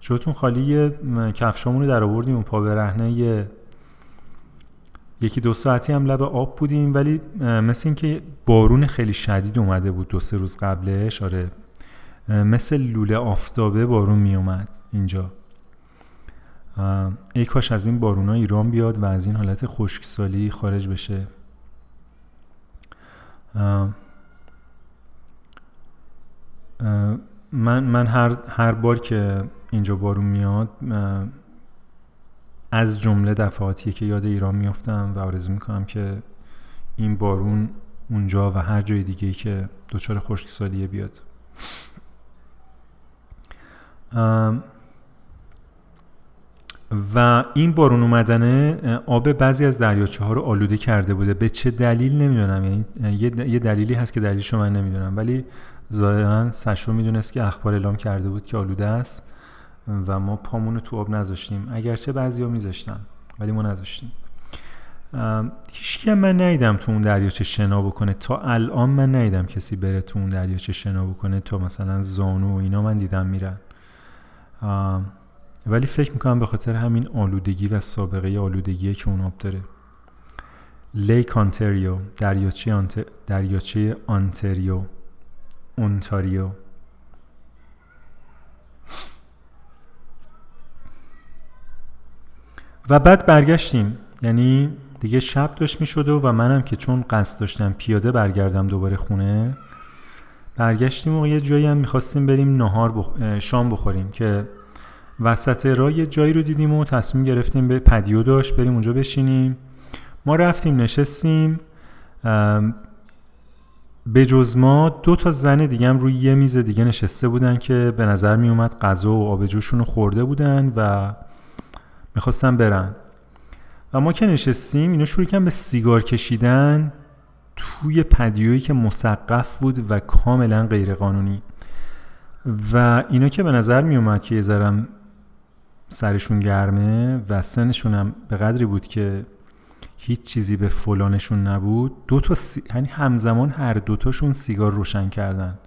جاتون خالی کفشامون رو در آوردیم و پا برهنه یکی دو ساعتی هم لب آب بودیم ولی مثل اینکه بارون خیلی شدید اومده بود دو سه روز قبلش آره. مثل لوله آفتابه بارون می اومد اینجا. ای کاش از این بارونا ایران بیاد و از این حالت خشکسالی خارج بشه. من من هر هر بار که اینجا بارون میاد از جمله دفعاتی که یاد ایران میافتم و آرزو می‌کنم که این بارون اونجا و هر جای دیگه ای که دچار خشکسالیه بیاد. و این بارون اومدنه آب بعضی از دریاچه ها رو آلوده کرده بوده. به چه دلیل نمی‌دونم. یعنی یه دلیلی هست که دلیلشو من نمی‌دونم. ولی ظاهرا سشو می‌دونست که اخبار اعلام کرده بود که آلوده است. و ما پامون تو آب نذاشتیم. اگرچه بعضی ها میذاشتن ولی ما نذاشتیم. هیچکی من ندیدم تو اون دریاچه شنا بکنه. تا الان من ندیدم کسی بره تو اون دریاچه شنا بکنه. تا مثلا زانو و اینا من دیدم میرن. ولی فکر می‌کنم به خاطر همین آلودگی و سابقه آلودگی که اون آب داره. لیک آنتریو دریاچه, آنت... دریاچه آنتریو اونتاریو. و بعد برگشتیم. یعنی دیگه شب داشت می شده و منم که چون قصد داشتم پیاده برگردم دوباره خونه برگشتیم و یه جایی هم می‌خواستیم بریم نهار بخ... شام بخوریم که وسط راه یه جایی رو دیدیم و تصمیم گرفتیم به پدیو داشت بریم اونجا بشینیم. ما رفتیم نشستیم به جز ما دو تا زن دیگه هم روی یه میز دیگه نشسته بودن که به نظر می اومد غذا و آبجوشون رو خورده بودن و می‌خواستن برن. و ما که نشستیم اینا شروع کردن به سیگار کشیدن توی پدیویی که مسقف بود و کاملا غیرقانونی. و اینا که به نظر می اومد که یه ذرم سرشون گرمه و سنشون هم به قدری بود که هیچ چیزی به فلانشون نبود دو تا سی... یعنی همزمان هر دوتاشون سیگار روشن کردن.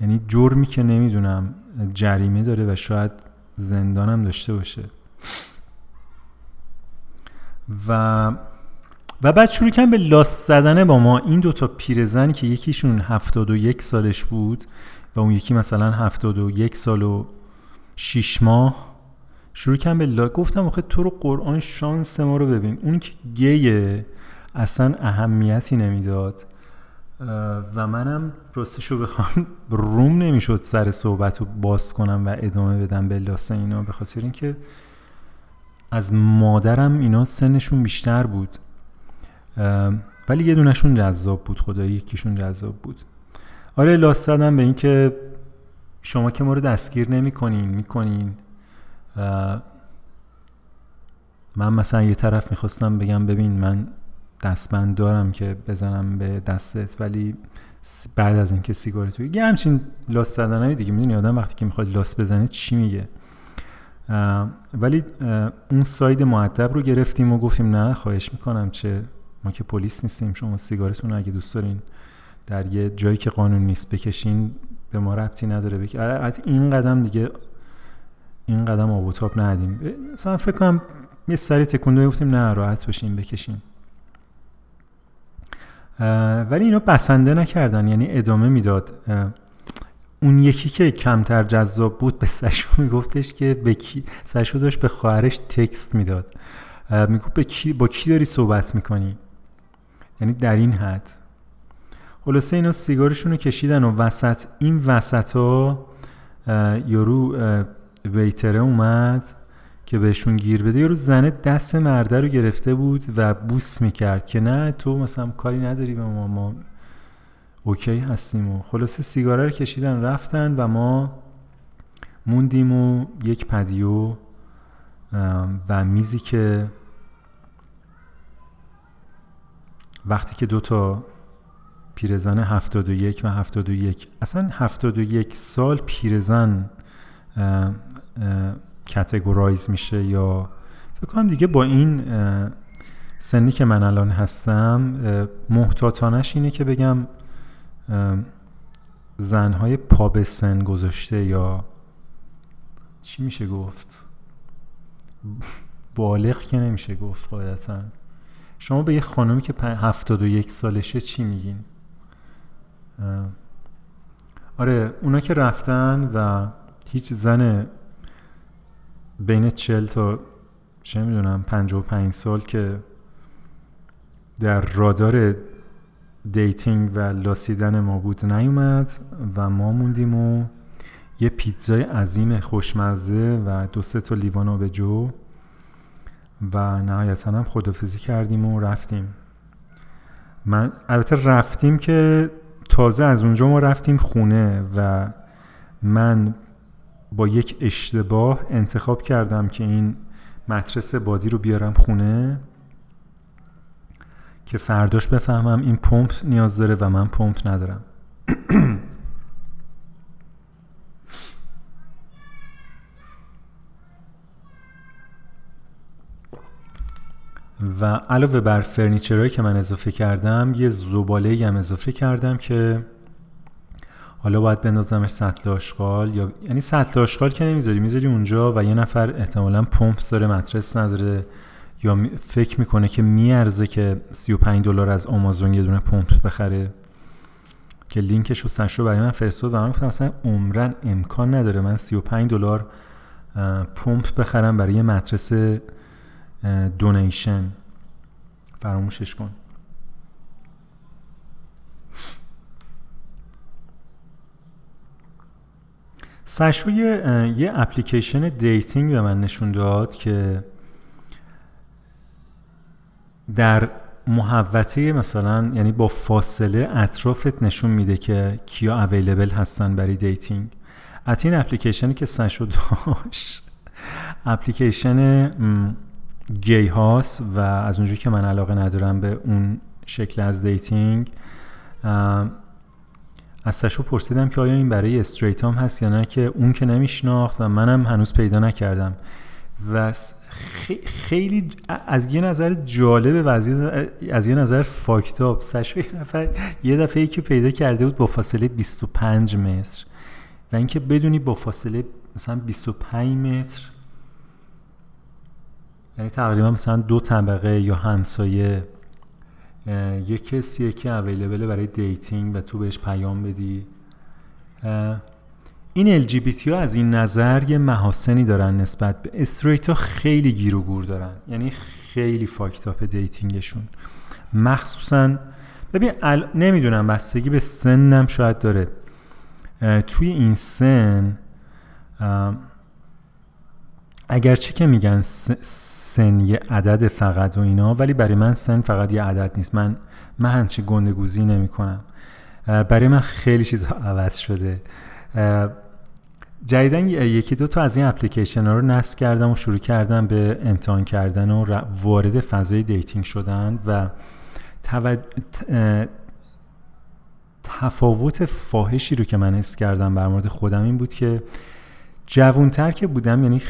یعنی جرمی که نمی‌دونم جریمه داره و شاید زندانم داشته باشه. و و بعد شروع کردن به لاس زدن با ما. این دوتا پیرزن که یکیشون هفتاد و یک سالش بود و اون یکی مثلا هفتاد و یک سال و شیش ماه. شروع کردن به لا گفتم آخه تو رو قرآن شانس ما رو ببین. اون که گیه اصلا اهمیتی نمی‌داد. و منم راستشو بخوام روم نمی‌شد سر صحبت رو باز کنم و ادامه بدم به لاس اینا به خاطر اینکه از مادرم اینا سنشون بیشتر بود. ولی یه دونشون جذاب بود خدایی یکیشون جذاب بود. آره لاس زدم به اینکه شما که ما رو دستگیر نمی کنین می کنین من مثلا یه طرف می‌خواستم بگم ببین من دستبند دارم که بزنم به دستت ولی بعد از اینکه سیگار توی یه همچین لاس زدن دیگه می‌دونی آدم وقتی که می‌خواد لاس بزنه چی میگه؟ ولی اون ساید معدب رو گرفتیم و گفتیم نه خواهش می‌کنم چه ما که پلیس نیستیم شما سیگارتون اگه دوست دارین در یه جایی که قانون نیست بکشین به ما ربطی نداره بک... آره، از این قدم دیگه این قدم آب و تاب ندیم. مثلا فکر کنم یه سری تکونده گفتیم نه راحت بشیم بکشیم ولی اینو بسنده نکردن یعنی ادامه می‌داد. اون یکی که کمتر جذاب بود به سشو میگفتش که به کی سشو داشت به خواهرش تکست می‌داد. می‌گفت به کی با کی داری صحبت می‌کنی؟ یعنی در این حد. خلاصه اینا سیگارشون رو کشیدن و وسط این وسط ها یارو ویتره اومد که بهشون گیر بده. یارو زنه دست مرده رو گرفته بود و بوس می‌کرد که نه تو مثلا کاری نداری به ما ما اوکی هستیم و خلاصه سیگاره رو کشیدن رفتن و ما موندیم و یک پدیو و میزی که وقتی که دوتا پیرزن 71 و 71 اصلا 71 سال پیرزن کتگورایز میشه یا فکر کنم دیگه با این سنی که من الان هستم محتاطانش اینه که بگم زنهای پا به سن گذاشته یا چی میشه گفت؟ بالغ که نمیشه گفت قاعدتا. شما به یه خانمی که هفتاد و یک سالشه چی میگین؟ آره اونا که رفتن و هیچ زن بین چل تا چه می‌دونم پنج و پنج سال که در رادار dating و لاسیدن ما بود نیومد و ما موندیم و یه پیتزای عظیم خوشمزه و دو سه تا لیوان جو و نهایتا هم خدافزی کردیم و رفتیم. من البته رفتیم که تازه از اونجا ما رفتیم خونه و من با یک اشتباه انتخاب کردم که این مترس بادی رو بیارم خونه. که فرداش بفهمم این پمپ نیاز داره و من پمپ ندارم. و علاوه بر فرنیچرهایی که من اضافه کردم یه زباله هم اضافه کردم که حالا باید بندازمش سطل آشغال یا یعنی سطل آشغال که نمی‌ذاری می‌ذاری اونجا و یه نفر احتمالا پمپ داره مترس نداره. یا فکر می‌کنه که میارزه که 35 دلار از آمازون یه دونه پمپ بخره؟ که لینکش رو سشو برای من فرستاد و من گفتم اصلا عمرن امکان نداره من 35 دلار پمپ بخرم برای یه mattress donation. فراموشش کن. سشو یه اپلیکیشن dating به من نشون داد که در محوطه مثلا یعنی با فاصله اطرافت نشون میده که کیا available هستن برای dating. از این اپلیکیشنی که سشو داشت اپلیکیشن گی هاست و از اونجایی که من علاقه ندارم به اون شکل از dating از سشو پرسیدم که آیا این برای straight هم هست یا نه که اون که نمیشناخت و منم هنوز پیدا نکردم. و خیلی از یه نظر جالب و از یه نظر fucked up سشو یه نفر یه دفعه که پیدا کرده بود با فاصله 25 متر. و اینکه بدونی با فاصله مثلا 25 متر یعنی تقریبا مثلا دو طبقه یا همسایه یه کسیه که available برای dating و تو بهش پیام بدی. این LGBT ها از این نظر یه محاسنی دارن نسبت به straight ها خیلی گیر و گور دارن. یعنی خیلی fucked up dating شون. مخصوصا ببین نمی‌دونم بستگی به سنم شاید داره. توی این سن اگرچه که میگن سن یه عدد فقط و اینا ولی برای من سن فقط یه عدد نیست. من من همچی گندگوزی نمی کنم برای من خیلی چیزها عوض شده. جدیدن یکی دو تا از این اپلیکیشن ها رو نصب کردم و شروع کردم به امتحان کردن و وارد فضای dating شدن و تفاوت فاحشی رو که من حس کردم در مورد خودم این بود که جوانتر که بودم یعنی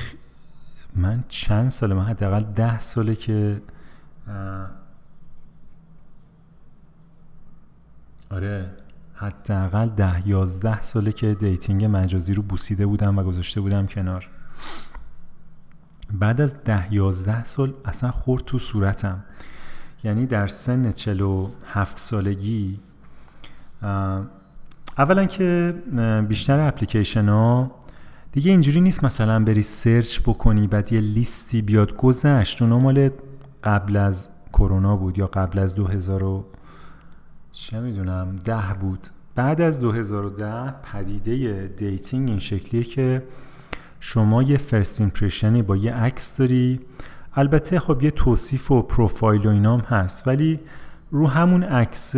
من چند ساله من حداقل ده ساله که آره. حداقل ده یازده ساله که dating مجازی رو بوسیده بودم و گذاشته بودم کنار. بعد از ده یازده سال اصلا خورد تو صورتم. یعنی در سن چهل و هفت سالگی اولا که بیشتر اپلیکیشن ها دیگه اینجوری نیست مثلا بری search بکنی بعد یه لیستی بیاد گذشت. اونا مال قبل از کرونا بود یا قبل از 2000 چه می‌دونم ده بود. بعد از 2010 پدیده dating این شکلیه که شما یه first impression ی با یه عکس داری. البته خب یه توصیف و پروفایل و اینام هست ولی رو همون عکس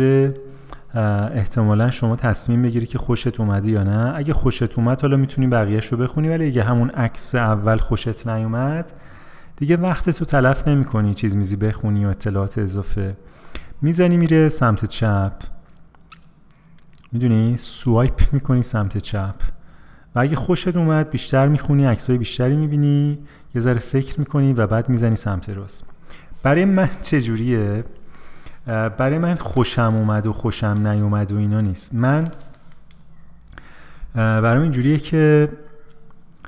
احتمالا شما تصمیم بگیری که خوشت اومده یا نه. اگه خوشت اومد حالا می‌تونی بقیهش رو بخونی ولی اگه همون عکس اول خوشت نیومد دیگه وقت تو تلف نمی کنی چیز میزی بخونی و اطلاعات اضافه. می‌زنی میره سمت چپ. می‌دونی؟ سوایپ می‌کنی سمت چپ. و اگه خوشت اومد بیشتر می‌خونی عکسای بیشتری می‌بینی یه ذره فکر می‌کنی و بعد می‌زنی سمت راست. برای من چجوریه؟ برای من خوشم اومد و خوشم نیومد و اینا نیست. من برای من اینجوریه که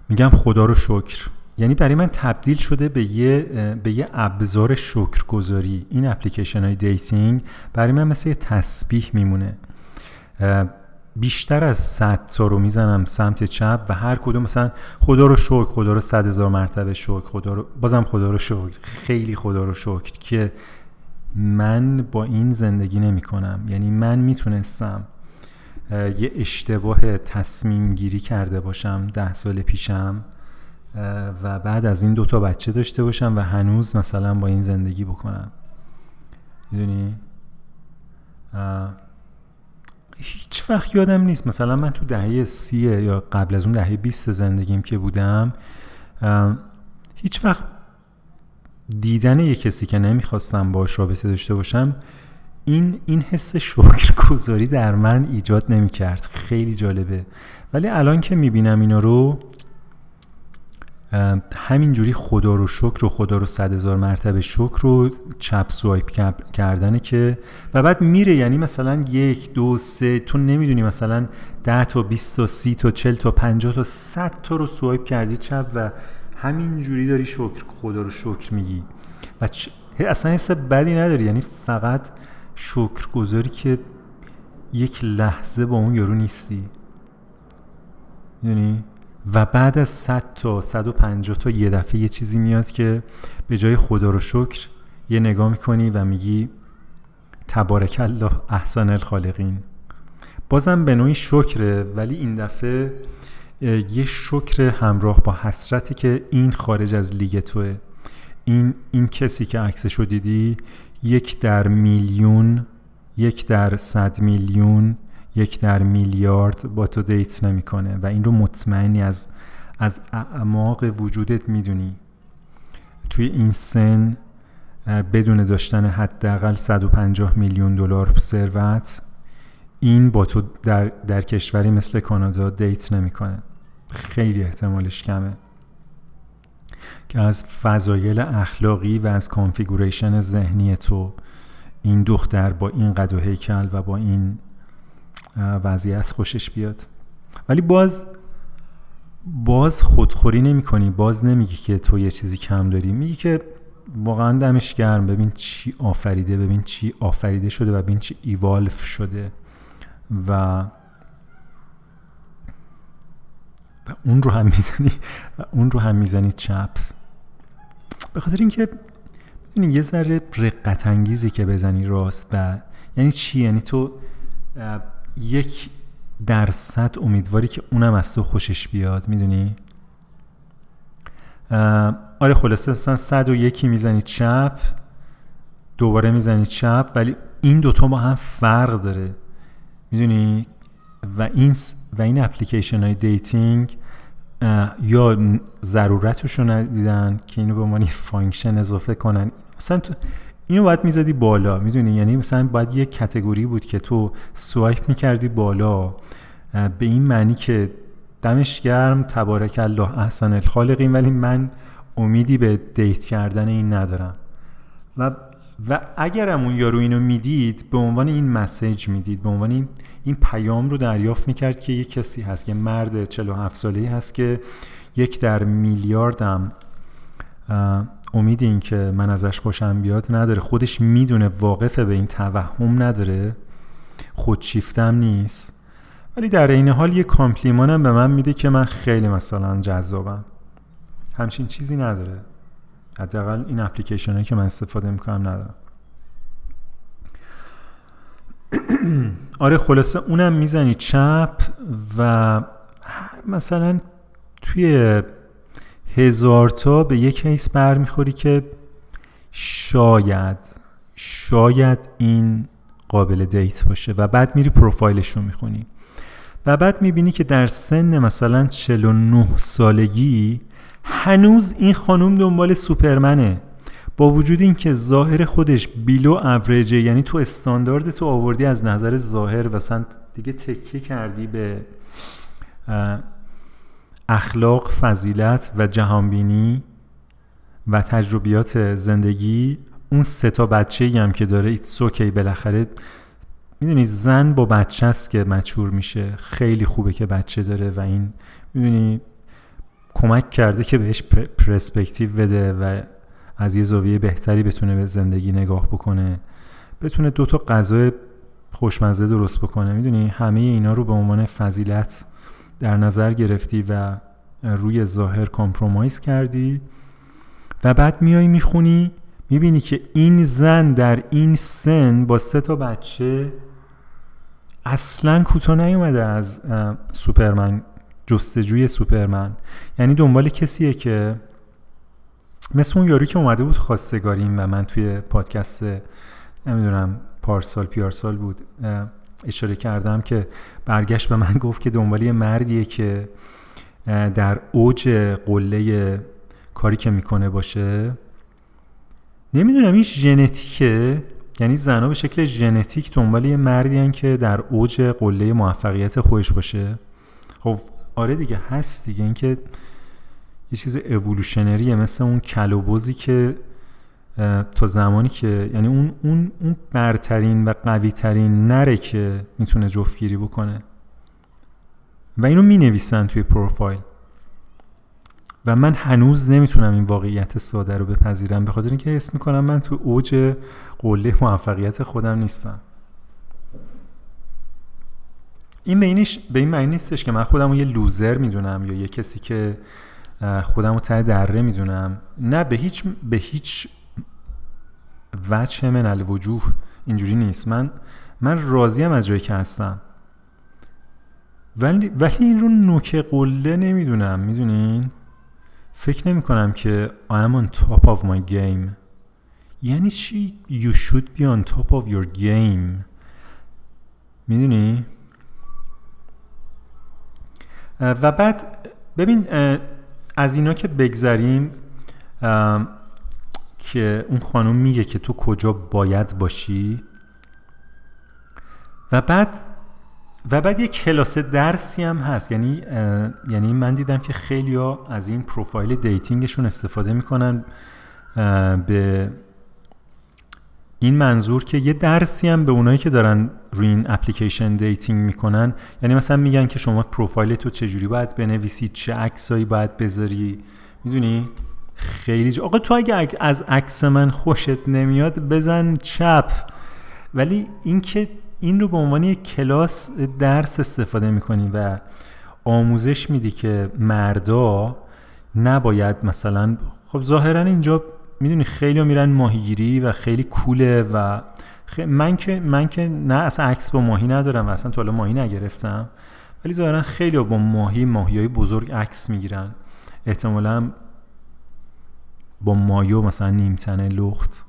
میگم خدا رو شکر. یعنی برای من تبدیل شده به یه به یه ابزار شکرگذاری این اپلیکیشن های dating برای من مثل یه تسبیح میمونه. بیشتر از 100 تا رو می‌زنم سمت چپ و هر کدوم مثلا خدا رو شکر خدا رو صد هزار مرتبه شکر خدا رو بازم خدا رو شکر خیلی خدا رو شکر که من با این زندگی نمی کنم یعنی من می‌تونستم یه اشتباه تصمیم گیری کرده باشم ده سال پیشم. و بعد از این دوتا بچه داشته باشم و هنوز مثلا با این زندگی بکنم. می‌دونی؟ هیچ وقت یادم نیست. مثلا من تو دهه سیه یا قبل از اون دهه بیست زندگیم که بودم هیچ وقت دیدن یه کسی که نمی‌خواستم باش رابطه داشته باشم این این حس شکرگذاری در من ایجاد نمی‌کرد. خیلی جالبه. ولی الان که می‌بینم اینا رو همینجوری خدا رو شکر و خدا رو صد هزار مرتبه شکر رو چپ سوایپ کردنه که و بعد میره یعنی مثلا یک دو سه تو نمی‌دونی مثلا ده تا بیست تا سی تا چل تا پنجاه تا صد تا رو سوایپ کردی چپ و همینجوری داری شکر خدا رو شکر میگی. و اصلا حس بدی نداری یعنی فقط شکر گذاری که یک لحظه با اون یارو نیستی. یعنی و بعد از 100 تا 150 تا یه دفعه یه چیزی میاد که به جای خدا رو شکر یه نگاه می‌کنی و میگی تبارک الله احسن الخالقین. بازم به نوعی شکره ولی این دفعه یه شکر همراه با حسرتی که این خارج از لیگ توه. این, این کسی که عکسشو دیدی یک در میلیون یک در صد میلیون یک در میلیارد با تو دیت نمی‌کنه و این رو مطمئنی از از اعماق وجودت می‌دونی. توی این سن بدون داشتن حداقل 150 میلیون دلار ثروت این با تو در, در کشوری مثل کانادا date نمی‌کنه. خیلی احتمالش کمه. که از فضایل اخلاقی و از configuration ذهنی تو این دختر با این قد و هیکل و با این وضعیت خوشش بیاد. ولی باز باز خودخوری نمی کنی باز نمیگی که تو یه چیزی کم داری. میگی که واقعا دمش گرم ببین چی آفریده ببین چی آفریده شده و ببین چی ایوالف شده. و و اون رو هم می‌زنی و اون رو هم می‌زنی چپ. به خاطر اینکه یه ذره رقت انگیزی که بزنی راست و یعنی چی؟ یعنی تو یک درصد امیدواری که اونم از تو خوشش بیاد می‌دونی؟ آره خلاصه مثلا صد و یکی می‌زنی چپ دوباره می‌زنی چپ ولی این دوتا با هم فرق داره. می‌دونی؟ و این و این اپلیکیشن های dating یا ضرورتش رو ندیدن که اینو به عنوان function اضافه کنن. مثلا تو اینو باید می‌زدی بالا می‌دونی؟ یعنی مثلا باید یه کتگوری بود که تو سوایپ می‌کردی بالا به این معنی که دمش گرم تبارک الله احسن الخالقین ولی من امیدی به دیت کردن این ندارم. و و اگرم اون یارو اینو می‌دید به عنوان این مسیج می‌دید به عنوان این, این پیام رو دریافت می‌کرد که یه کسی هست یه مرد 47 ساله هست که یک در میلیاردم امید این که من ازش خوشم بیاد نداره. خودش می‌دونه واقفه به این توهم نداره. خودشیفتم نیست. ولی در این حال یه کامپلیمانم به من میده که من خیلی مثلا جذابم. همچین چیزی نداره. حداقل این اپلیکیشن که من استفاده می‌کنم ندارم. آره خلاصه اونم می‌زنی چپ و هر مثلا توی هزار تا به یک کیس برمیخوری که شاید شاید این قابل دیت باشه و بعد میری پروفایلش رو می‌خونی. و بعد می‌بینی که در سن مثلا 49 سالگی هنوز این خانوم دنبال سوپرمنه. با وجود اینکه ظاهر خودش بیلو اوریجه یعنی تو استاندارد تو آوردی از نظر ظاهر مثلا دیگه تکیه کردی به اخلاق فضیلت و جهانبینی و تجربیات زندگی اون سه تا بچه هم که داره ایتس اوکی بالاخره. می‌دونی زن با بچه است که مچور میشه. خیلی خوبه که بچه داره و این می‌دونی کمک کرده که بهش پرسپکتیو بده و از یه زاویه بهتری بتونه به زندگی نگاه بکنه. بتونه دو تا غذای خوشمزه درست بکنه. می‌دونی همه اینا رو به عنوان فضیلت در نظر گرفتی و روی ظاهر compromise کردی و بعد میای می‌خونی می‌بینی که این زن در این سن با سه تا بچه اصلا کوتاه نیومده از سوپرمن جستجوی سوپرمن. یعنی دنبال کسیه که مثل اون یاری که اومده بود خواستگاریم و من توی پادکست نمی‌دونم پارسال پیارسال بود. اشاره کردم که برگشت به من گفت که دنبال یه مردیه که در اوج قله کاری که می‌کنه باشه. نمی‌دونم این ژنتیکه؟ یعنی زنها به شکل ژنتیک دنبال یه مردی که در اوج قله موفقیت خودش باشه. خب آره دیگه هست دیگه. اینکه یه چیز اولوشنریه مثل اون کلوبوزی که تا زمانی که یعنی اون اون اون برترین و قوی ترین نره که می‌تونه جفتگیری بکنه. و اینو می نویسن توی پروفایل. و من هنوز نمی‌تونم این واقعیت ساده رو بپذیرم به خاطر اینکه حس می‌کنم من تو اوج قله موفقیت خودم نیستم. این به, به این معنی نیستش که من خودم رو یه لوزر می‌دونم یا یه کسی که خودم رو ته دره می‌دونم. نه به هیچ به هیچ وجه من الوجوه. اینجوری نیست. من من راضیم از جایی که هستم. ولی ولی این رو نوک قله نمی‌دونم. می‌دونین؟ فکر نمی کنم که I am on top of my game. یعنی چی؟ You should be on top of your game. می‌دونی؟ و بعد ببین از اینا که بگذریم که اون خانم میگه که تو کجا باید باشی؟ و بعد و بعد یه کلاس درسی هم هست. یعنی یعنی من دیدم که خیلی ها از این پروفایل دیتینگشون استفاده می‌کنن به این منظور که یه درسی هم به اونایی که دارن روی این اپلیکیشن dating می‌کنن. یعنی مثلا میگن که شما پروفایل تو چجوری باید بنویسی چه عکسایی باید بذاری. می‌دونی؟ خیلی جا... آقا تو اگه از عکس من خوشت نمیاد بزن چپ. ولی اینکه این رو به عنوان یک کلاس درس استفاده می‌کنی و آموزش میدی که مردا نباید مثلا خب ظاهرا اینجا می‌دونی خیلی میرن ماهیگیری و خیلی کوله و من که من که نه اصلا عکس با ماهی ندارم و اصلا تا ماهی نگرفتم. ولی ظاهرا خیلی با ماهی ماهی های بزرگ عکس می‌گیرن. احتمالا با مایو مثلا نیمتنه لخت.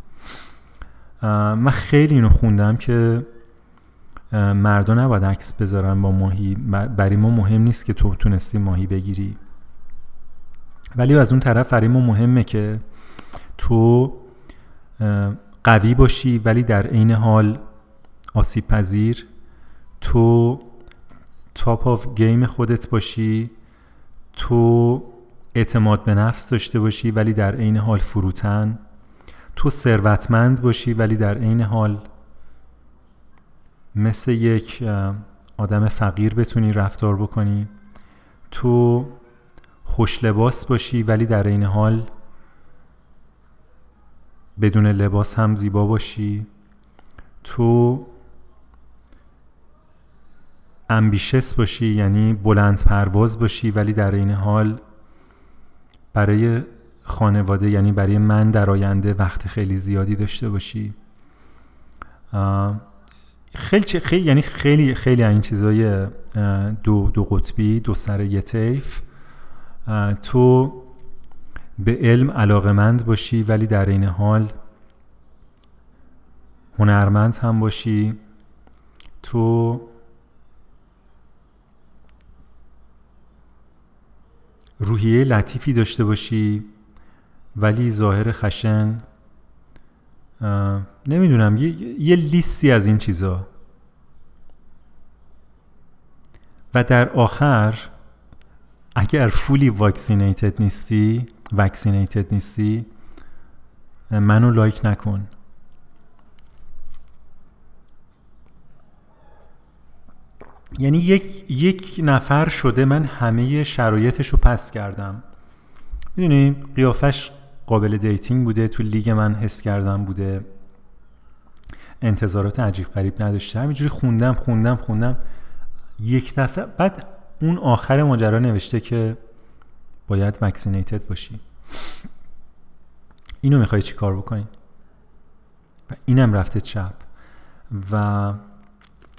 من خیلی اینو خوندم که مردا نباید عکس بذارن با ماهی. برای ما مهم نیست که تو تونستی ماهی بگیری. ولی از اون طرف برای ما مهمه که تو قوی باشی ولی در عین حال آسیب پذیر تو top of game خودت باشی. تو اعتماد به نفس داشته باشی ولی در عین حال فروتن. تو ثروتمند باشی ولی در عین حال مثل یک آدم فقیر بتونی رفتار بکنی. تو خوش لباس باشی ولی در این حال بدون لباس هم زیبا باشی. تو امبیشس باشی یعنی بلند پرواز باشی ولی در این حال برای خانواده یعنی برای من در آینده وقت خیلی زیادی داشته باشی؟ خیلی خیلی یعنی خیلی خیلی این چیزای دو دو قطبی دو سر یه طیف. تو به علم علاقمند باشی ولی در این حال هنرمند هم باشی. تو روحیه لطیفی داشته باشی. ولی ظاهر خشن نمی‌دونم یه،, یه لیستی از این چیزا. و در آخر اگر فولی واکسینیتد نیستی واکسینیتد نیستی منو لایک نکن. یعنی یک, یک نفر شده من همه شرایطش رو پس کردم. می‌دونی؟ قیافش قابل dating بوده تو لیگ من حس کردم بوده. انتظارات عجیب غریب نداشته. همینجوری خوندم خوندم خوندم. یک دفعه بعد اون آخر ماجرا نوشته که باید vaccinated باشی. اینو می‌خوای چی کار بکنی؟ و اینم رفته چپ. و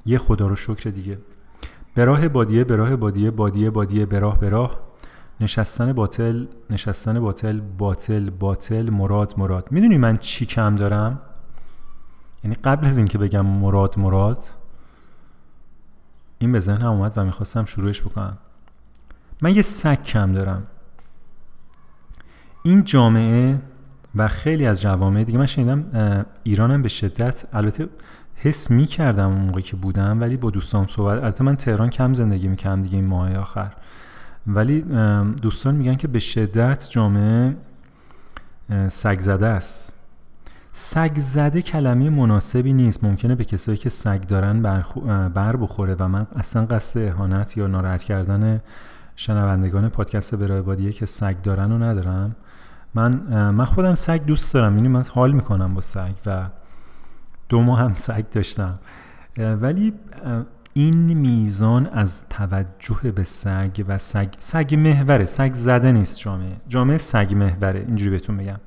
یه خدا رو شکر دیگه. به راه بادیه به راه بادیه بادیه بادیه به راه به راه. نشستن باطل نشستن باطل باطل باطل مراد مراد. می‌دونی من چی کم دارم؟ یعنی قبل از اینکه بگم مراد مراد این به ذهنم اومد و می‌خواستم شروعش بکنم. من یه سگ کم دارم. این جامعه و خیلی از جوامع دیگه من شنیدم ایرانم به شدت. البته حس می کردم اون موقعی که بودم ولی با دوستان صحبت البته من تهران کم زندگی می‌کردم دیگه این ماه آخر. ولی دوستان میگن که به شدت جامعه سگ زده است. سگ زده کلمه مناسبی نیست. ممکنه به کسایی که سگ دارن بر بخوره و من اصلا قصد اهانت یا ناراحت کردن شنوندگان پادکست برای بادیه که سگ دارن و ندارم. من من خودم سگ دوست دارم. یعنی من حال می‌کنم با سگ و دو ماه هم سگ داشتم. ولی این میزان از توجه به سگ و سگ سگ محوره سگ زده نیست جامعه. جامعه سگ محوره اینجوری بهتون بگم.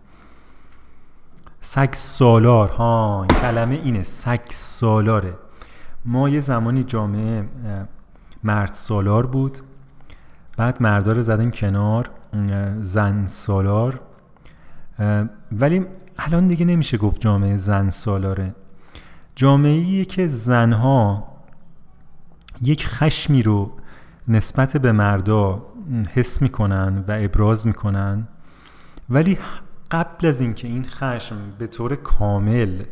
سگ سالار ها کلمه اینه سگ سالاره. ما یه زمانی جامعه مرد سالار بود. بعد مردار رو زدیم کنار زن سالار. ولی الان دیگه نمیشه گفت جامعه زن سالاره. جامعه که زنها یک خشمی رو نسبت به مردا حس می‌کنن و ابراز می‌کنن ولی قبل از اینکه این خشم به طور کامل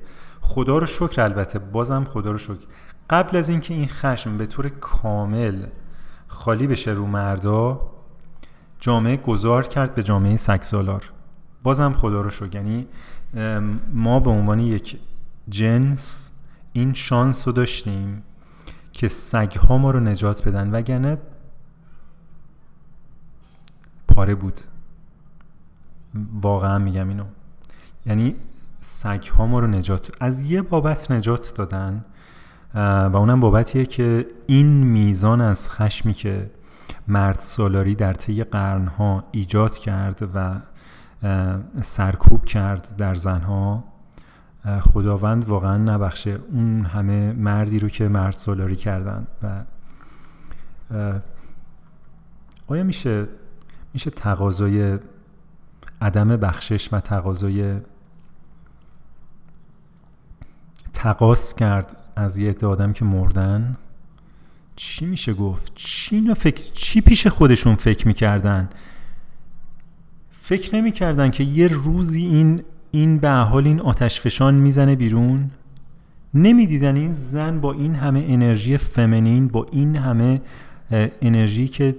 خدا رو شکر البته بازم خدا رو شکر قبل از اینکه این خشم به طور کامل خالی بشه رو مردا جامعه گذار کرد به جامعه سکسالار بازم خدا رو شکر. یعنی ما به عنوان یک جنس این شانس رو داشتیم که سگ ها ما رو نجات بدن وگرنه پاره بود. واقعا میگم اینو. یعنی سگ ها ما رو نجات از یه بابت نجات دادن و اونم بابتیه که این میزان از خشمی که مرد سالاری در طی قرنها ایجاد کرد و سرکوب کرد در زنها خداوند واقعا نبخشه اون همه مردی رو که مرد سالاری کردن. و آیا میشه میشه تقاضای عدم بخشش و تقاضای تقاس کرد از یه عده آدم که مردن؟ چی میشه گفت؟ چی, فکر... چی پیش خودشون فکر می‌کردن؟ فکر نمی‌کردن که یه روزی این این به حال این آتش فشان می‌زنه بیرون؟ نمی‌دیدن این زن با این همه انرژی فمینین با این همه انرژی که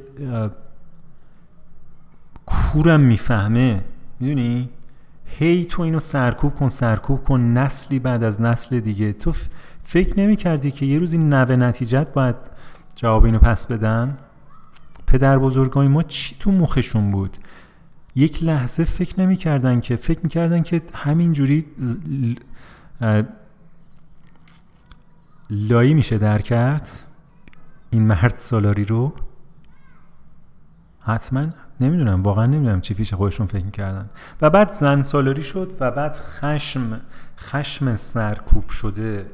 کورم می‌فهمه. می‌دونی؟ هی تو اینو سرکوب کن سرکوب کن نسلی بعد از نسل دیگه. تو فکر نمی کردی که یه روزی نوه نتیجت باید جواب اینو پس بدن؟ پدر بزرگای ما چی تو مخشون بود؟ یک لحظه فکر نمی کردن که فکر می کردن که همینجوری لایی میشه در کرد. این مرد سالاری رو حتما نمی‌دونم واقعا نمی‌دونم چی پیش خودشون فکر می‌کردن. و بعد زن سالاری شد و بعد خشم خشم سرکوب شده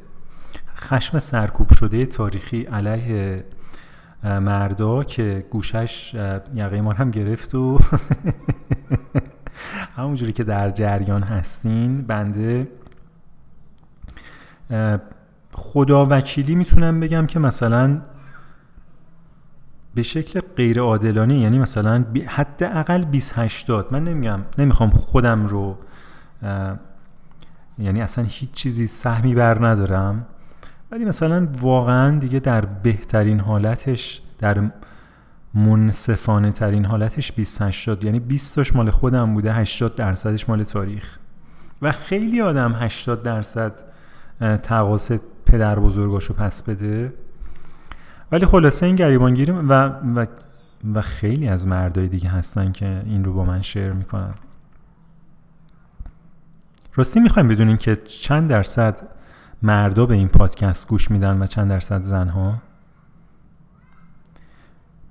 خشم سرکوب شده تاریخی علیه مردا که گوشش یقه ما هم گرفت و همونجوری که در جریان هستین بنده خدا وکیلی می‌تونم بگم که مثلا به شکل غیر عادلانه یعنی مثلا حداقل 20 80 من نمیگم نمی‌خوام خودم رو یعنی اصلا هیچ چیزی سهمی بر ندارم. ولی مثلا واقعا دیگه در بهترین حالتش در منصفانه ترین حالتش 20 80 یعنی 20 تاش مال خودم بوده 80 درصدش مال تاریخ. و خیلی آدم 80 درصد تقاس پدر بزرگاشو پس بده. ولی خلاصه این گریبانگیری و, و, و خیلی از مردای دیگه هستن که این رو با من شیر می‌کنن. راستی می‌خوایم بدونین که چند درصد مردا به این پادکست گوش میدن و چند درصد زنها؟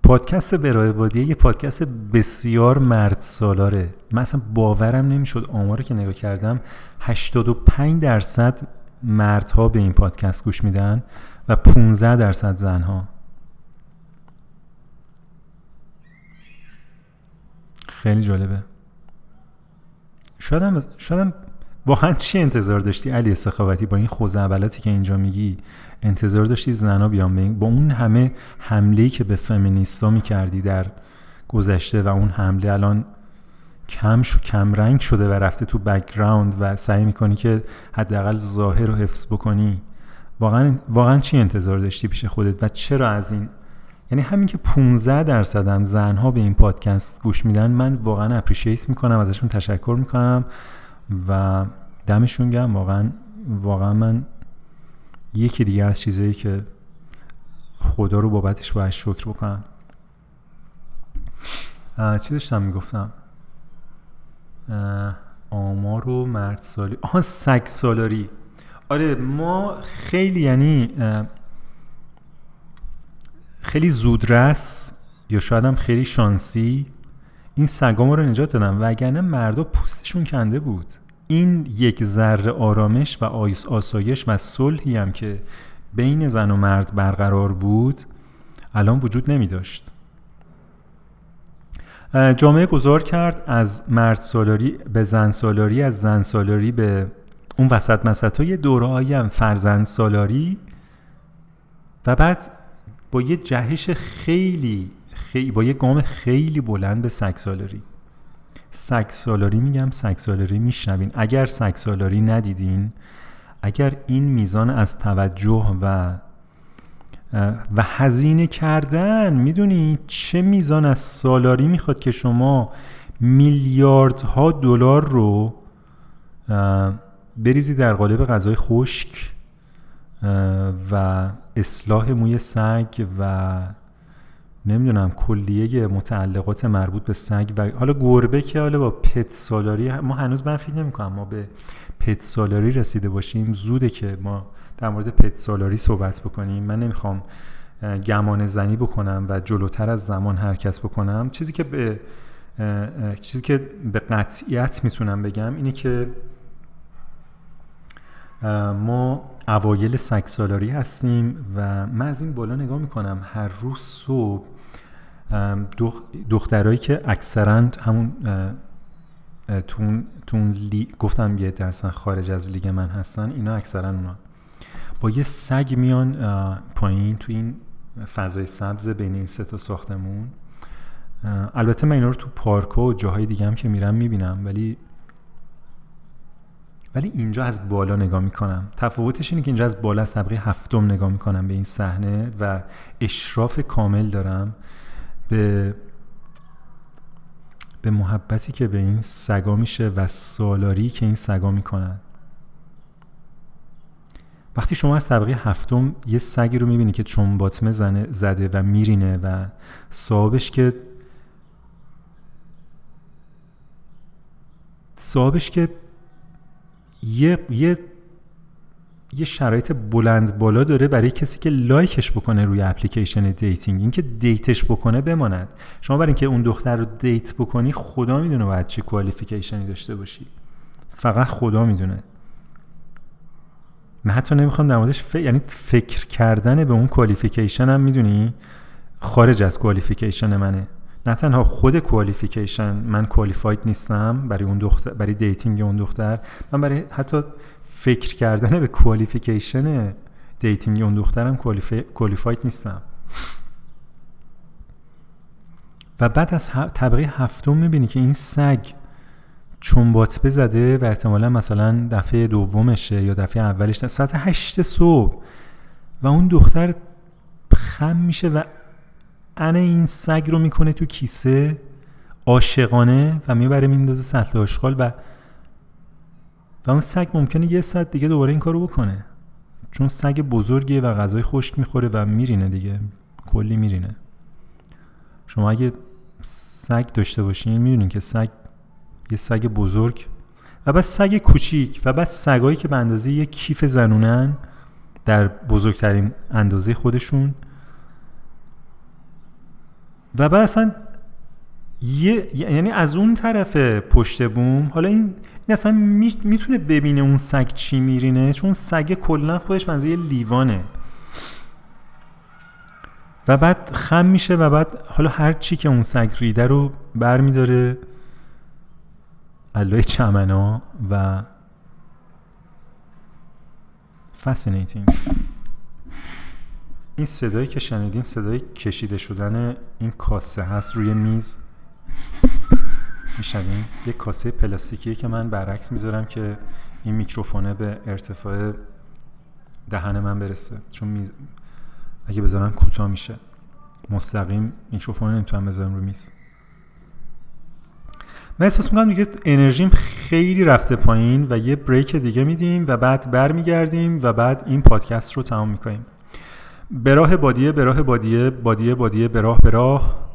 پادکست برای بادیه یه پادکست بسیار مرد سالاره. من اصلا باورم نمی‌شد آماره که نگاه کردم 85 درصد مردها به این پادکست گوش میدن و 15 درصد زنها. خیلی جالبه. شایدم شایدم واقعا چی انتظار داشتی علی سخاوتی با این خزعبلاتی که اینجا میگی؟ انتظار داشتی زنا بیان با اون همه حمله که به فمینیستا می‌کردی در گذشته و اون حمله الان کم شو کم رنگ شده و رفته تو background و سعی می‌کنی که حداقل ظاهر رو حفظ بکنی. واقعا واقعا چی انتظار داشتی پیش خودت و چرا از این یعنی همین که 15 درصد هم زنها به این پادکست گوش میدن من واقعا اپریشیت می‌کنم ازشون تشکر می‌کنم. و دمشون گم واقعا واقعا من یکی دیگه از چیزایی که خدا رو بابتش باید شکر بکنم. چی داشتم می‌گفتم؟ آمار و مرد سالی آها سگ سالاری. آره ما خیلی یعنی خیلی زودرس یا شاید هم خیلی شانسی این سگا ما رو نجات دادن وگرنه مردا پوستشون کنده بود. این یک ذره آرامش و آسایش و صلحی هم که بین زن و مرد برقرار بود الان وجود نمی داشت. جامعه گذار کرد از مرد سالاری به زن سالاری از زن سالاری به اون وسط مسط های دوره هم فرزند سالاری و بعد با یه جهش خیلی خیلی با یه گام خیلی بلند به سگ سالاری. سگ سالاری میگم سگ سالاری میشنوین. اگر سگ سالاری ندیدین اگر این میزان از توجه و و هزینه کردن می‌دونی چه میزان از سالاری می‌خواد که شما میلیاردها دلار رو بریزی در قالب غذای خشک و اصلاح موی سگ و نمی‌دونم کلیه متعلقات مربوط به سگ و حالا گربه که حالا با پت سالاری ما هنوز من فکر نمی‌کنم ما به پت سالاری رسیده باشیم. زوده که ما در مورد پت سالاری صحبت بکنیم. من نمی‌خوام گمان زنی بکنم و جلوتر از زمان حرکت بکنم. چیزی که به چیزی که به قطعیت می‌تونم بگم اینه که ما اوایل سالاری هستیم و من از این بالا نگاه می‌کنم. هر روز صبح دخترهایی که اکثرا همون تون, تون لی... گفتم یه درصد خارج از لیگ من هستن اینا اکثرا اونا. با یه سگ میان پایین تو این فضای سبز بین این سه تا ساختمون. البته من اینا رو تو پارک و جاهای دیگه هم که میرم می‌بینم ولی ولی اینجا از بالا نگاه می‌کنم. تفاوتش اینه که اینجا از بالا از طبقه هفتم نگاه می‌کنم به این صحنه و اشراف کامل دارم. به به محبتی که به این سگا میشه و سالاری که این سگا می‌کنن. وقتی شما از طبقه هفتم یه سگی رو می‌بینی که چون باطمه زنه زده و میرینه و صاحبش که صاحبش که یه یه یه شرایط بلند بالا داره برای کسی که لایکش بکنه روی اپلیکیشن dating اینکه date ش بکنه بماند. شما برای اینکه اون دختر رو date بکنی خدا می‌دونه باید چه qualification ی داشته باشی. فقط خدا می‌دونه. من حتی نمی‌خوام در ف... یعنی فکر کردن به اون qualification هم می‌دونی؟ خارج از qualification منه. نه تنها خود qualification من qualified نیستم برای اون دختر برای dating اون دختر من برای حتی فکر کردن به qualification dating اون دخترم qualified نیستم. و بعد از طبقه هفتم می‌بینی که این سگ چمباتمه زده و احتمالا مثلا دفعه دومشه یا دفعه اولش ساعت هشت صبح. و اون دختر خم میشه و ان این سگ رو می‌کنه تو کیسه عاشقانه و می‌بره میندازه سطل آشغال و و اون سگ ممکنه یه ساعت دیگه دوباره این کارو بکنه. چون سگ بزرگیه و غذای خشک می‌خوره و میرینه دیگه. کلی میرینه. شما اگه سگ داشته باشین می‌دونین که سگ یه سگ بزرگ و بعد سگ کوچیک و بعد سگایی که به اندازه یه کیف زنونن در بزرگترین اندازه خودشون و بعد اصلا یه یعنی از اون طرف پشت بوم حالا این, این اصلا می‌تونه ببینه اون سگ چی میرینه چون سگ کلا خودش منزه لیوانه. و بعد خم میشه و بعد حالا هر چی که اون سگ ریده رو بر میداره علای چمنا و fascinating. این صدایی که شنیدین صدای کشیده شدن این کاسه هست روی میز. میشنین یه کاسه پلاستیکیه که من برعکس می‌ذارم که این میکروفونه به ارتفاع دهن من برسه. چون میز... اگه بذارم کوتاه میشه. مستقیم میکروفون نمی‌تونم بذارم رو میز. من احساس می‌کنم دیگه انرژیم خیلی رفته پایین و یه بریک دیگه میدیم و بعد برمیگردیم و بعد این پادکست رو تمام می‌کنیم. به راه بادیه به راه بادیه بادیه بادیه به راه به راه.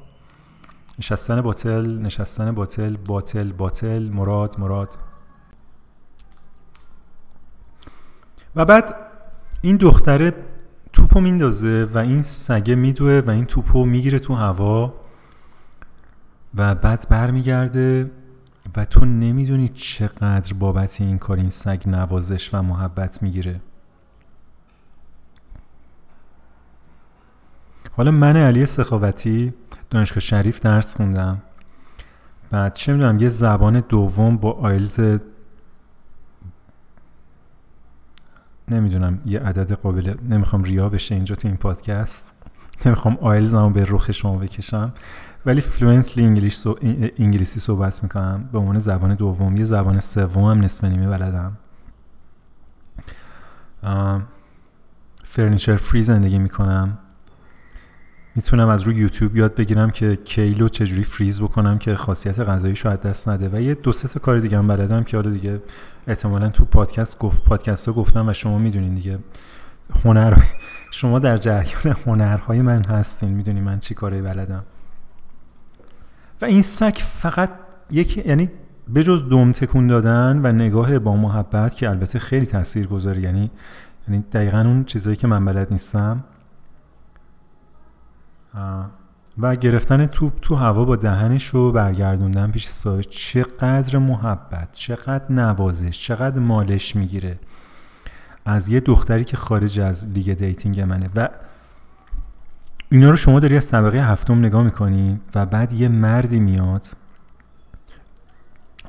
نشستن باطل نشستن باطل باطل باطل مراد مراد. و بعد این دختره توپو میندازه و این سگه میدوه و این توپو می‌گیره تو هوا و بعد برمیگرده و تو نمی‌دونی چقدر بابت این کار این سگ نوازش و محبت می‌گیره. حالا من علی سخاوتی دانشگاه شریف درس خوندم. بعد چه می‌دونم یه زبان دوم با آیلز نمی‌دونم یه عدد قابل نمی‌خوام ریا بشه اینجا تو این پادکست. نمی‌خوام آیلز هم به رخ شما بکشم. ولی fluently انگلیس انگلیسی صحبت می‌کنم. به عنوان زبان دوم یه زبان سوم هم نصف نیمه بلدم. furniture free زندگی می‌کنم. می‌تونم از روی یوتیوب یاد بگیرم که kale رو چجوری فریز بکنم که خاصیت غذایی شاید دست نده. و یه دو سه کار دیگه هم بلدم که حالا دیگه احتمالا تو پادکست گفت پادکست ها گفتم و شما می‌دونین دیگه. هنر شما در جریان هنرهای من هستین. می‌دونی من چی کاری بلدم. و این سگ فقط یک یعنی بجز دوم تکون دادن و نگاه با محبت که البته خیلی تاثیر گذاره یعنی یعنی دقیقا اون چیزایی که من بلد نیستم. و گرفتن توپ تو هوا با دهنش رو برگردوندن پیش صاحب چقدر محبت چقدر نوازش چقدر مالش می‌گیره. از یه دختری که خارج از league dating منه. و اینا رو شما داری از طبقه هفتم نگاه می‌کنی و بعد یه مردی میاد.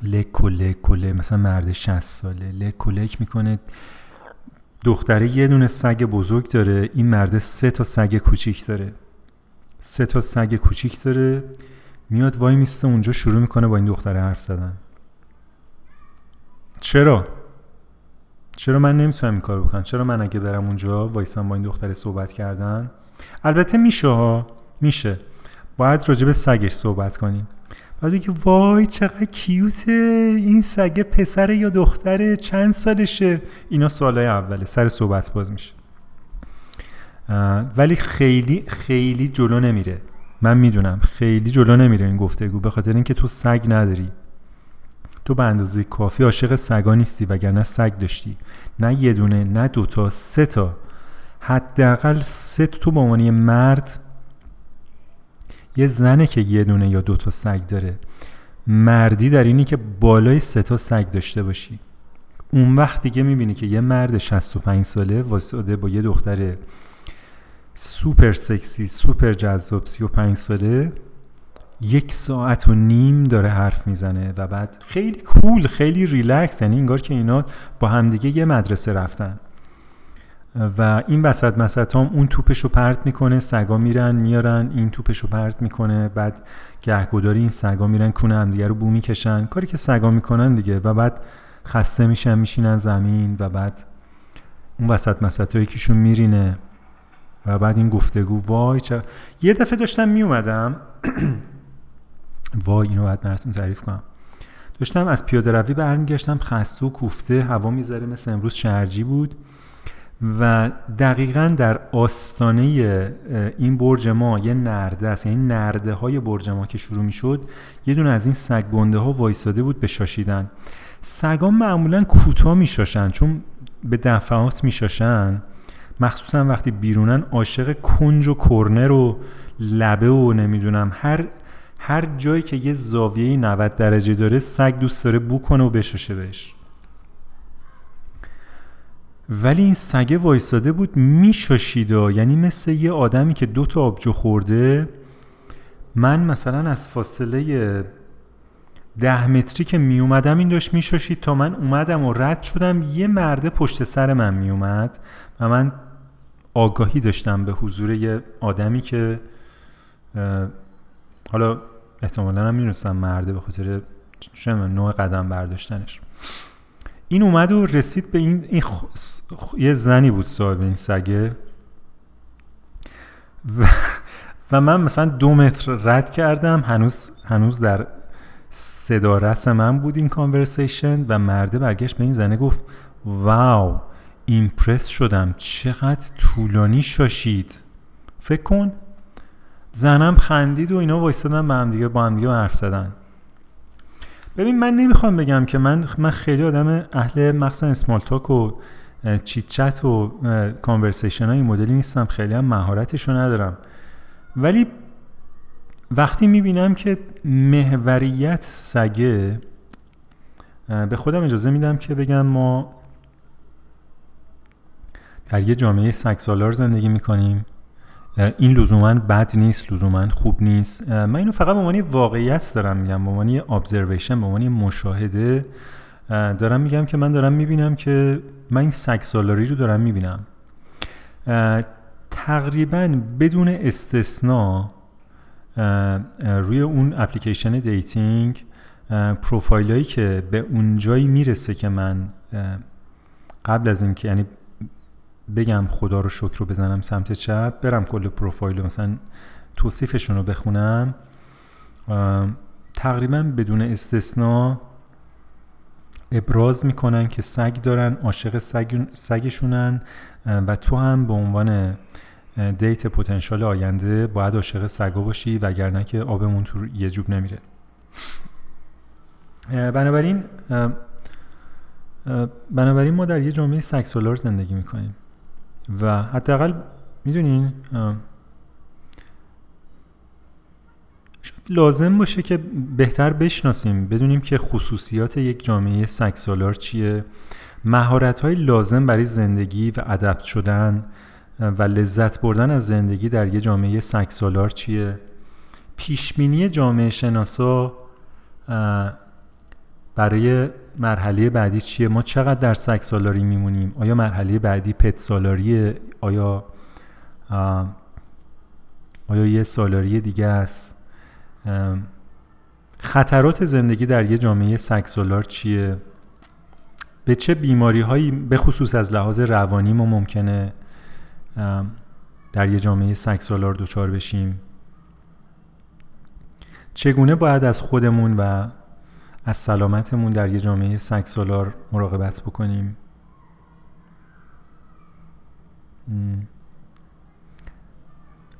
لک و مثلا مرد 60 ساله لک و می‌کنه. دختره یه دونه سگ بزرگ داره این مرد سه تا سگ کوچیک داره. سه تا سگ کوچیک داره. میاد وای میسته اونجا شروع می‌کنه با این دختره حرف زدن. چرا؟ چرا من نمی‌تونم این کار بکنم؟ چرا من اگه برم اونجا وایسم با این دختره صحبت کردن؟ البته میشه ها. میشه. باید راجع به سگش صحبت کنیم. بعد بگی وای چقدر کیوته. این سگه پسر یا دختره چند سالشه؟ اینا سالهای اوله. سر صحبت باز میشه. ولی خیلی خیلی جلو نمیره. من می‌دونم خیلی جلو نمیره این گفتگو به خاطر اینکه تو سگ نداری. تو به اندازه کافی عاشق سگا نیستی وگرنه سگ داشتی. نه یه دونه نه دوتا سه تا. حداقل سه تو به عنوان مرد یه زنه که یه دونه یا دو تا سگ داره. مردی در اینه که بالای سه تا سگ داشته باشی. اون وقت دیگه می‌بینی که یه مرد 65 ساله وایساده با یه دختر super sexy super جذاب 35 ساله. یک ساعت و نیم داره حرف می‌زنه و بعد خیلی کول خیلی ریلکس یعنی انگار که اینا با همدیگه یه مدرسه رفتن. و این وسط مسط هم اون توپشو پرت می‌کنه سگا میرن میارن این توپشو پرت می‌کنه بعد گهگداری این سگا میرن کونه هم دیگه رو بو می‌کشن. کاری که سگا می‌کنن دیگه و بعد خسته میشن میشینن زمین و بعد اون وسط مسط یکیشون میرینه. و بعد این گفتگو وای چه یه دفعه داشتم میومدم وای اینو باید براتون تعریف کنم. داشتم از پیاده روی برمیگشتم خسته و کوفته هوا می‌ذاره مثل امروز شرجی بود و دقیقا در آستانه این برج ما یه نرده است. یعنی نرده های برج ما که شروع می شد یه دونه از این سگ گنده ها وایساده بود به شاشیدن. سگان معمولا کوتاه می شاشن چون به دفعات می شاشن مخصوصا وقتی بیرونن عاشق کنج و کرنر و لبه و نمی‌دونم هر هر جایی که یه زاویه 90 درجه داره سگ دوست داره بو کنه و بشاشه بهش. ولی این سگه وایساده بود میشاشید یعنی مثل یه آدمی که دو تا آبجو خورده من مثلا از فاصله ده متری که می اومدم این داشت میشاشید تا من اومدم و رد شدم یه مرده پشت سر من می اومد و من آگاهی داشتم به حضور یه آدمی که حالا احتمالا هم می‌رسم مرده به خاطر نوع قدم برداشتنش. این اومد و رسید به این, این یه زنی بود صاحب این سگه. و, و من مثلا دو متر رد کردم هنوز هنوز در صدا رس من بود این کانورسیشن و مرده برگشت به این زنه گفت واو. ایمپرس شدم. چقدر طولانی شاشید. فکر کن. زنم خندید و اینا وایستادن به هم دیگه با هم دیگه حرف زدن. ببین من نمی‌خوام بگم که من من خیلی آدم اهل مخصوصا اسمال تاک و چیت چت و کانورسیشن های مدلی نیستم. خیلی هم مهارتش ندارم. ولی وقتی می‌بینم که محوریت سگه به خودم اجازه میدم که بگم ما در یه جامعه سگ سالار زندگی می‌کنیم. این لزوما بد نیست لزوما خوب نیست. من اینو فقط به عنوان واقعیت دارم میگم به عنوان ابزرویشن به عنوان مشاهده. دارم میگم که من دارم می‌بینم که من این سگ سالاری رو دارم می‌بینم. تقریبا بدون استثنا روی اون اپلیکیشن dating پروفایل که به اون جایی می‌رسه که من قبل از اینکه یعنی بگم خدا رو شکر رو بزنم سمت چپ برم کل پروفایل رو مثلا توصیفشون رو بخونم. تقریبا بدون استثنا ابراز می‌کنن که سگ دارن عاشق سگ، سگشونن و تو هم به عنوان دیت پتانسیل آینده باید عاشق سگا باشی وگرنه که آبمون تو یه جوب نمیره. بنابراین بنابراین ما در یه جامعه سکسولار زندگی می‌کنیم. و حداقل می‌دونین لازم باشه که بهتر بشناسیم بدونیم که خصوصیات یک جامعه سکسالار چیه مهارت های لازم برای زندگی و ادپت شدن و لذت بردن از زندگی در یک جامعه سکسالار چیه. پیشبینی جامعه شناسا برای مرحله بعدی چیه؟ ما چقدر در سگ سالاری میمونیم؟ آیا مرحله بعدی پت سالاریه؟ آیا آیا یه سالاری دیگه است؟ خطرات زندگی در یه جامعه سگ سالار چیه؟ به چه بیماری هایی به خصوص از لحاظ روانی ما ممکنه در یه جامعه سگ سالار دچار بشیم؟ چگونه باید از خودمون و از سلامتمون در یه جامعه سگ سالار مراقبت بکنیم.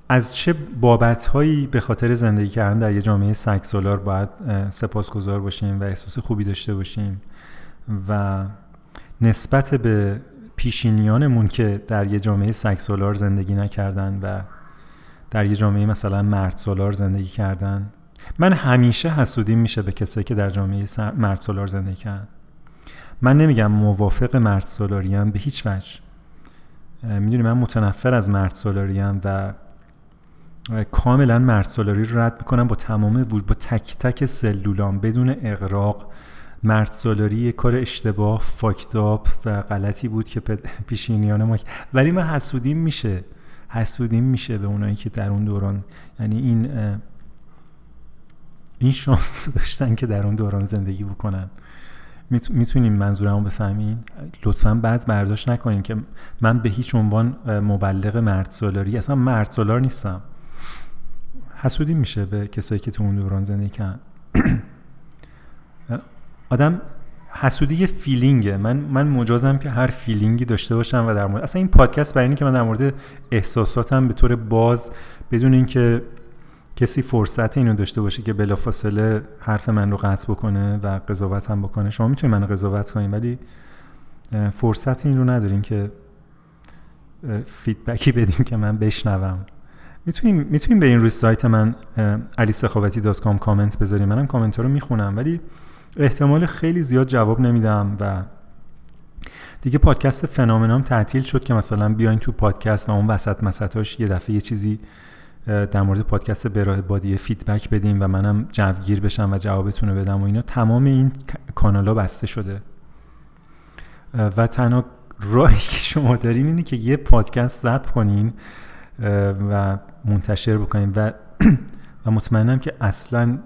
از چه بابت هایی به خاطر زندگی کردن در یه جامعه سگ سالار باید سپاسگزار باشیم و احساس خوبی داشته باشیم و نسبت به پیشینیانمون که در یه جامعه سگ سالار زندگی نکردن و در یه جامعه مثلا مرد سالار زندگی کردن من همیشه حسودیم میشه به کسایی که در جامعه مرد سالار زندگی کردن. من نمیگم موافق مرد به هیچ وجه. می‌دونی من متنفر از مرد و کاملا مرد سالاری رو رد می‌کنم با تمام وجود با تک تک سلولام بدون اقراق مرد یه کار اشتباه فاکتاب و غلطی بود که پیشینیان ما ولی من حسودیم میشه. حسودیم میشه به اونایی که در اون دوران یعنی این این شانس داشتن که در اون دوران زندگی بکنن. می‌تونیم منظورمو بفهمین؟ لطفا بعد برداشت نکنین که من به هیچ عنوان مبلغ مرد سالاری اصلا مرد سالار نیستم. حسودی میشه به کسایی که تو اون دوران زندگی کردن. آدم حسودی یه فیلینگه. من من مجازم که هر فیلینگی داشته باشم و در مورد اصلا این پادکست برای اینه که من در مورد احساساتم به طور باز بدون اینکه کسی فرصت اینو داشته باشه که بلافاصله حرف من رو قطع بکنه و قضاوتم بکنه. شما می‌تونید من قضاوت کنید ولی فرصت این رو ندارین که فیدبکی بدیم که من بشنوم. می‌تونیم می‌تونیم برین روی سایت من alisekhavati.com کامنت بذاریم منم کامنت رو می‌خونم ولی احتمال خیلی زیاد جواب نمیدم و دیگه پادکست فنامنام تعطیل شد که مثلا بیاین تو پادکست و اون وسط مسطاش یه دفعه یه چیزی در مورد پادکست براه بادی فیدبک بدیم و منم جوگیر بشم و جوابتون رو بدم و اینا. تمام این کانال ها بسته شده. و تنها راهی که شما دارین اینه که یه پادکست ضبط کنین و منتشر بکنین. و و مطمئنم که اصلا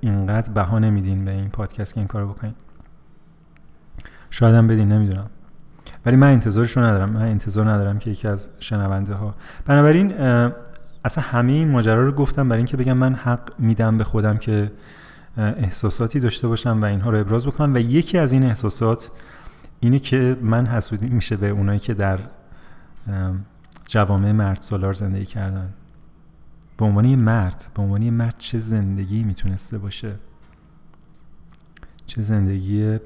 اینقدر بها نمیدین به این پادکست که این کارو بکنین. شاید هم بدین نمی‌دونم. ولی من انتظارش رو ندارم. من انتظار ندارم که یکی از شنونده ها بنابراین اصلا همه این ماجرا رو گفتم برای اینکه بگم من حق میدم به خودم که احساساتی داشته باشم و اینها رو ابراز بکنم. و یکی از این احساسات اینه که من حسودی میشه به اونایی که در جوامع مرد سالار زندگی کردن. به عنوان یه مرد به عنوان یه مرد چه زندگی می‌تونسته باشه؟ چه زندگی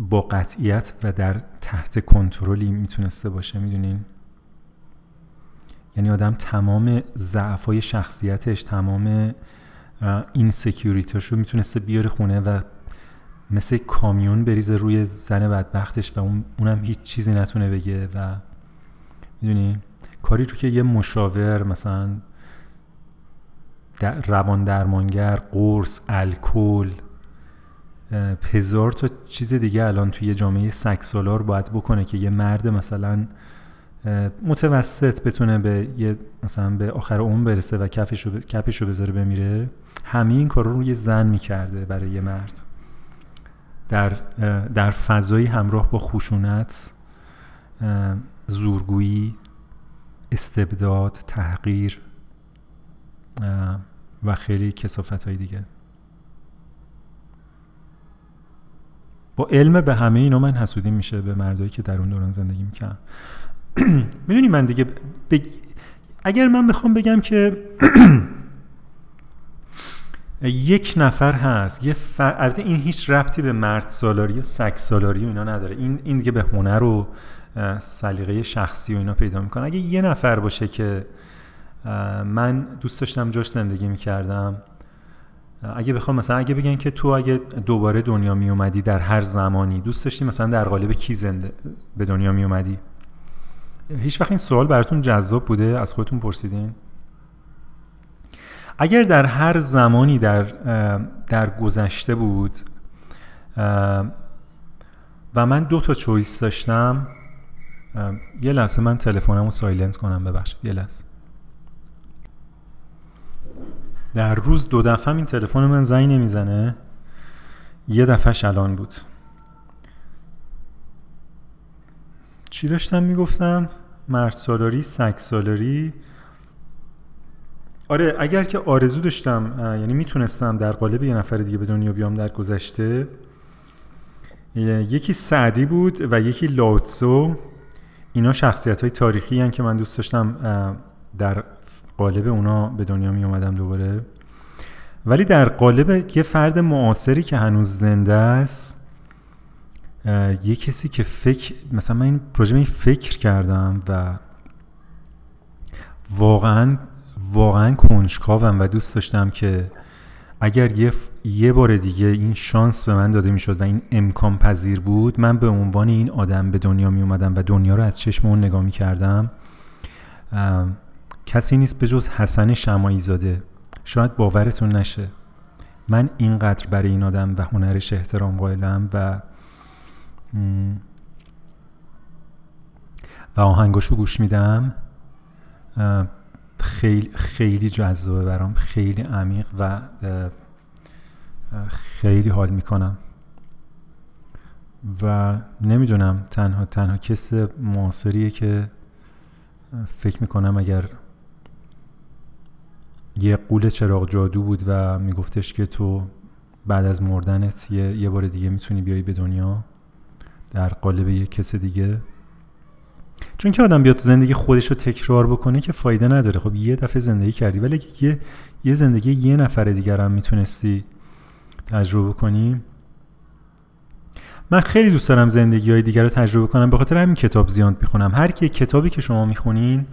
با قطعیت و در تحت کنترلی می‌تونسته باشه؟ می‌دونین؟ یعنی آدم تمام ضعفای شخصیتش تمام این سکیوریتاشو می‌تونسته بیاره خونه و مثل کامیون بریزه روی زن بدبختش و اون اونم هیچ چیزی نتونه بگه و می‌دونی؟ کاری رو که یه مشاور مثلا در روان درمانگر قرص الکل هزار تا چیز دیگه الان توی جامعه سکسالار باید بکنه که یه مرد مثلا متوسط بتونه به یه مثلا به آخر عمر برسه و کفش رو رو بذاره بمیره همه این کار رو یه زن می‌کرده برای یه مرد. در در فضایی همراه با خشونت زورگویی استبداد تحقیر و خیلی کسافت های دیگه. با علم به همه اینا من حسودی میشه به مردایی که در اون دوران زندگی می‌کنن می‌دونی من دیگه اگر من بخوام بگم که یک نفر هست یه البته این هیچ ربطی به مرد سالاری و سگ سالاری و اینا نداره. این این دیگه به هنر و سلیقه شخصی و اینا پیدا می‌کنه. اگه یه نفر باشه که من دوست داشتم جاش زندگی می‌کردم اگه بخوام مثلا اگه بگن که تو اگه دوباره دنیا می اومدی در هر زمانی دوست داشتی مثلا در قالب کی زنده به دنیا می اومدی هیچ وقت این سوال براتون جذاب بوده؟ از خودتون پرسیدین؟ اگر در هر زمانی در در گذشته بود و من دو تا چویس داشتم یه لحظه من تلفنم رو سایلنت کنم ببخشید یه لحظه. در روز دو دفعه این تلفن من زنگ نمی‌زنه. یه دفعه الان بود. چی داشتم می‌گفتم؟ مرد سالاری سگ سالاری. آره اگر که آرزو داشتم یعنی می‌تونستم در قالب یه نفر دیگه به دنیا بیام در گذشته یکی سعدی بود و یکی لاوتسو. اینا شخصیت های تاریخی هن که من دوست داشتم در قالب اونا به دنیا می اومدم دوباره. ولی در قالب یه فرد معاصری که هنوز زنده است یه کسی که فکر مثلا من این پروژه این فکر کردم و واقعا واقعا کنجکاوم و دوست داشتم که اگر یه, یه بار دیگه این شانس به من داده می‌شد و این امکان پذیر بود من به عنوان این آدم به دنیا می اومدم و دنیا رو از چشم اون نگاه می کردم کسی نیست به جز حسن شمایی زاده شاید باورتون نشه. من اینقدر برای این آدم و هنرش احترام قائلم و و آهنگاشو گوش میدم. خیلی خیلی جذابه برام. خیلی عمیق و خیلی حال می‌کنم. و نمی‌دونم تنها تنها کس معاصریه که فکر می‌کنم اگر یه قول چراغ جادو بود و میگفتش که تو بعد از مردنت یه, یه بار دیگه می‌تونی بیای به دنیا در قالب یه کس دیگه. چون که آدم بیاد تو زندگی خودش رو تکرار بکنه که فایده نداره. خب یه دفعه زندگی کردی ولی یه یه زندگی یه نفر دیگر هم می‌تونستی تجربه کنی من خیلی دوست دارم زندگی های دیگر رو تجربه کنم. به خاطر همین کتاب زیاد می‌خونم. هر کی کتابی که شما می‌خونین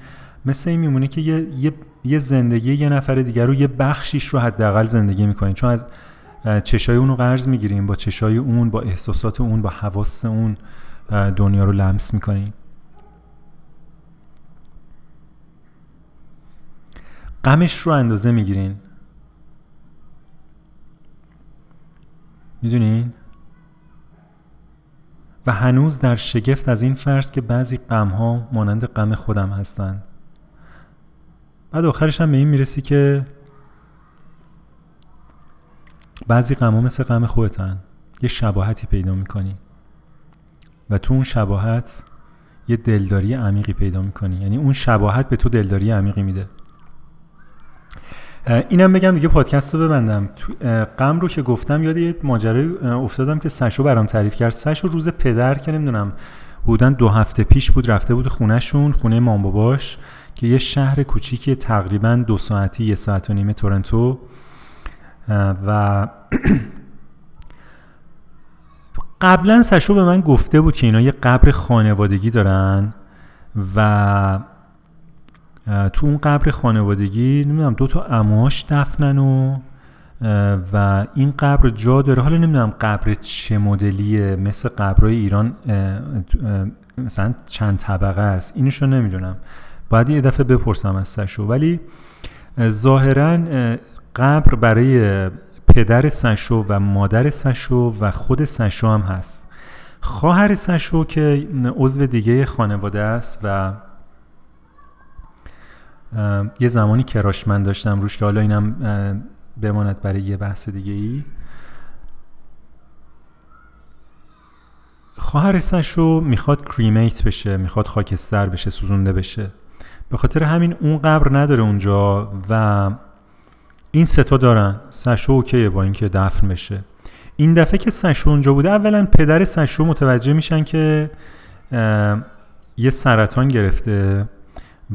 مثل این میمونه که یه, یه،, یه زندگی یه نفر دیگر رو یه بخشیش رو حداقل زندگی می‌کنین. چون از چشای اون رو قرض می‌گیریم با چشای اون با احساسات اون با حواس اون دنیا رو لمس می‌کنیم. غمش رو اندازه می‌گیرین. می‌دونین؟ و هنوز در شگفت از این فرض که بعضی غم ها مانند غم خودم هستند. بعد آخرش هم به این می‌رسی که بعضی غم ها مثل غم خودتن. یه شباهتی پیدا می‌کنی. و تو اون شباهت یه دلداری عمیقی پیدا می‌کنی. یعنی اون شباهت به تو دلداری عمیقی میده. اینم بگم دیگه پادکست رو ببندم. غم رو که گفتم یاد یه ماجرای افتادم که سشو برام تعریف کرد. سشو روز پدر که نمی‌دونم بودن دو هفته پیش بود رفته بود خونهشون خونه مام باباش که یه شهر کوچیکی تقریبا دو ساعتی یه ساعت و نیمه تورنتو و قبلا سشو به من گفته بود که اینا یه قبر خانوادگی دارن و تو اون قبر خانوادگی نمی‌دونم دو تا اماش دفنن و و این قبر جا داره. حالا نمی‌دونم قبر چه مدلیه. مثل قبرهای ایران مثلا چند طبقه است. اینشو نمی‌دونم. باید یه دفعه بپرسم از سشو. ولی ظاهرا قبر برای پدر سشو و مادر سشو و خود سشو هم هست. خواهر سشو که عضو دیگه خانواده است و یه زمانی کراش من داشتم روش که حالا اینم بماند برای یه بحث دیگه ای. خواهر سشو می‌خواد کریمیت بشه می‌خواد خاکستر بشه سوزونده بشه. به خاطر همین اون قبر نداره اونجا و این ستا دارن. سشو اوکیه با اینکه دفن بشه. این دفعه که سشو اونجا بوده اولا پدر سشو متوجه میشن که یه سرطان گرفته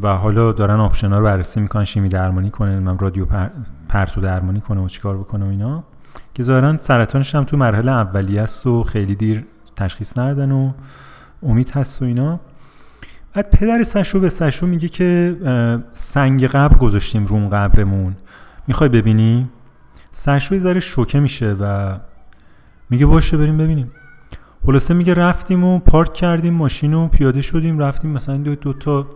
و حالا دارن آپشنا رو بررسی می‌کنن شیمی درمانی کنه من رادیو پر... پرتو درمانی کنه و چیکار بکنه و اینا. که ظاهرا سرطانش هم تو مرحله اولیه است و خیلی دیر تشخیص ندادن و امید هست و اینا. بعد پدر سشو به سشو میگه که سنگ قبر گذاشتیم روم قبرمون. می‌خوای ببینی؟ سشو ذره شوکه میشه و میگه باشه بریم ببینیم. خلاصه میگه رفتیم و پارک کردیم ماشین و پیاده شدیم رفتیم مثلا دو, دو تا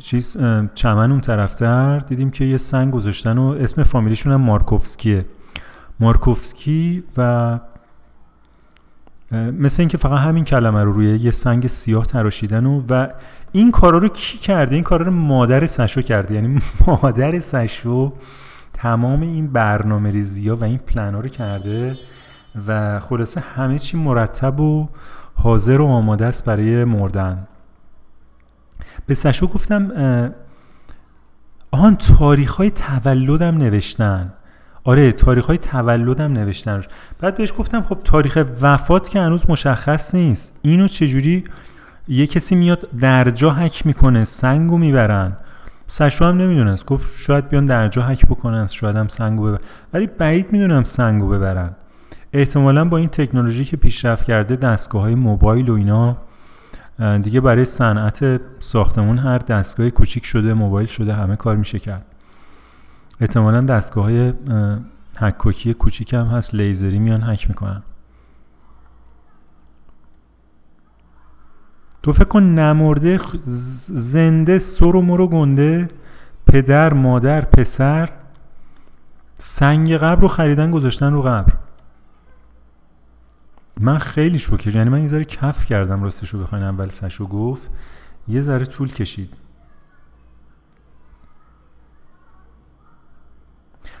چیز چمن اون طرفتر. دیدیم که یه سنگ گذاشتن و اسم فامیلیشون هم مارکوفسکیه. مارکوفسکی و مثل اینکه فقط همین کلمه رو روی یه سنگ سیاه تراشیدن و و این کارا رو کی کرده؟ این کارا رو مادر سشو کرده. یعنی مادر سشو تمام این برنامه ریزی و این پلن ها رو کرده و خلاصه همه چی مرتب و حاضر و آماده است برای مردن. به سشو گفتم آن تاریخ های تولدم نوشتن. آره تاریخ های تولدم نوشتن بعد بهش گفتم خب تاریخ وفات که هنوز مشخص نیست. اینو چجوری؟ یه کسی میاد درجا حک می‌کنه سنگو می‌برن. سشو هم نمی‌دونست. گفت شاید بیان درجا حک بکنن شاید هم سنگو ببرن ولی بعید می‌دونم سنگو ببرن. احتمالا با این تکنولوژی که پیشرفت کرده دستگاه های موبایل و اینا دیگه برای صنعت ساختمون هر دستگاه کوچیک شده موبایل شده همه کار میشه کرد. احتمالا دستگاه های حکاکی کوچیک هم هست لیزری میان حک می‌کنن. تو فکر کن نمرده زنده سر و مرو گنده پدر مادر پسر. سنگ قبر رو خریدن گذاشتن رو قبر. من خیلی شوکه. یعنی من یه ذره کف کردم راستش رو بخواین اول سشو گفت. یه ذره طول کشید.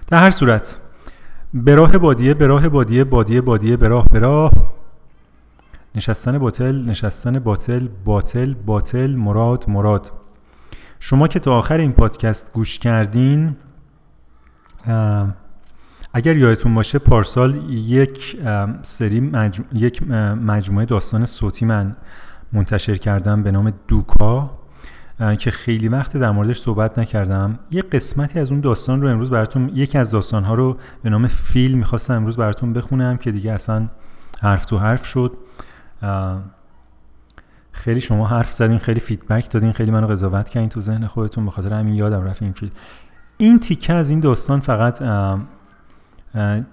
در هر صورت به راه بادیه به راه بادیه بادیه بادیه به راه به راه. نشستن باطل نشستن باطل باطل باطل مراد مراد. شما که تا آخر این پادکست گوش کردین اگر یادتون باشه پارسال یک سری یک مجموعه داستان صوتی من منتشر کردم به نام دوکا که خیلی وقت در موردش صحبت نکردم. یه قسمتی از اون داستان رو امروز براتون یکی از داستانها رو به نام فیلم می‌خواستم امروز براتون بخونم که دیگه اصلا حرف تو حرف شد. خیلی شما حرف زدین خیلی فیدبک دادین خیلی منو قضاوت کردین تو ذهن خودتون. به خاطر همین یادم رفت این فیلم. این تیکه از این داستان فقط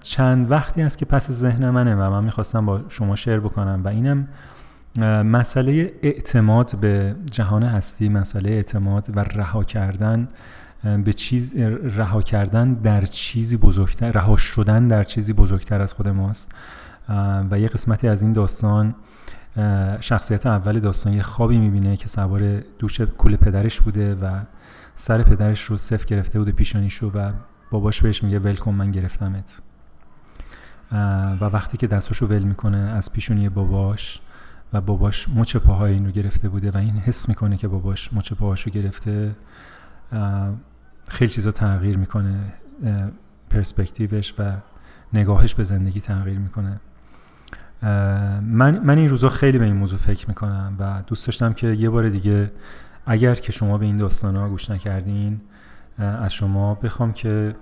چند وقتی است که پس ذهن منه و من می‌خواستم با شما شیر بکنم و اینم مسئله اعتماد به جهان هستی مسئله اعتماد و رها کردن به چیز رها کردن در چیزی بزرگتر رها شدن در چیزی بزرگتر از خود ماست. و یه قسمتی از این داستان شخصیت اول داستان یه خوابی می‌بینه که سوار دوش کول پدرش بوده و سر پدرش رو صف گرفته بوده پیشانیشو و باباش بهش میگه ول من گرفتمت. و وقتی که دستاشو ول می‌کنه از پیشونی باباش و باباش مچ پاهای اینو گرفته بوده و این حس می‌کنه که باباش مچ پاهاشو گرفته خیلی چیزا تغییر می‌کنه پرسپکتیوش و نگاهش به زندگی تغییر می‌کنه. من, من این روزا خیلی به این موضوع فکر می‌کنم و دوست داشتم که یه بار دیگه اگر که شما به این داستان ها گوش نکردین از شما بخوام که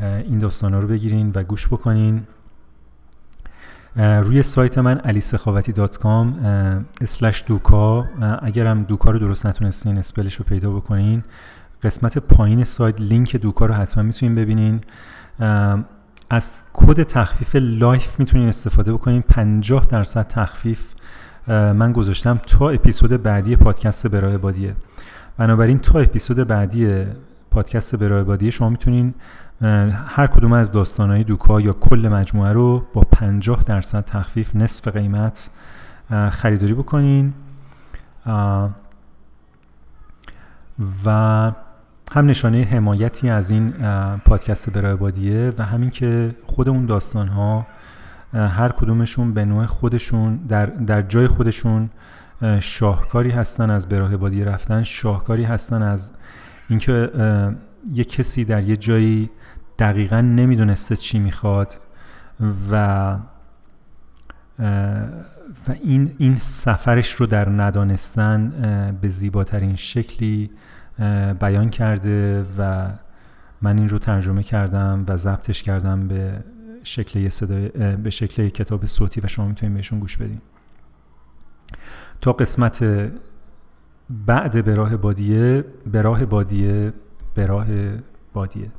این داستان ها رو بگیرین و گوش بکنین. روی سایت من aliseخاوتی.com اسلش دوکا اگرم دوکا رو درست نتونستین spelling ش رو پیدا بکنین قسمت پایین سایت لینک دوکا رو حتما می‌تونین ببینین. از کد تخفیف life می‌تونین استفاده بکنین. 50 درصد تخفیف من گذاشتم تا اپیزود بعدی پادکست برای بادیه. بنابراین تا اپیزود بعدی پادکست برای بادیه شما می‌تونین هر کدوم از داستانهای دوکا یا کل مجموعه رو با 50 درصد تخفیف نصف قیمت خریداری بکنین. و هم نشانه حمایتی از این پادکست برای بادیه و همین که خود اون داستان ها هر کدومشون به نوع خودشون در, در جای خودشون شاهکاری هستن از براه بادیه رفتن شاهکاری هستن از اینکه یه کسی در یه جایی دقیقا نمی‌دونسته چی می‌خواد و و این, این سفرش رو در ندانستن به زیباترین شکلی بیان کرده و من این رو ترجمه کردم و ضبطش کردم به شکل صدای به شکل کتاب صوتی و شما می‌تونید بهشون گوش بدین. تا قسمت بعد به راه بادیه به راه بادیه به راه بادیه.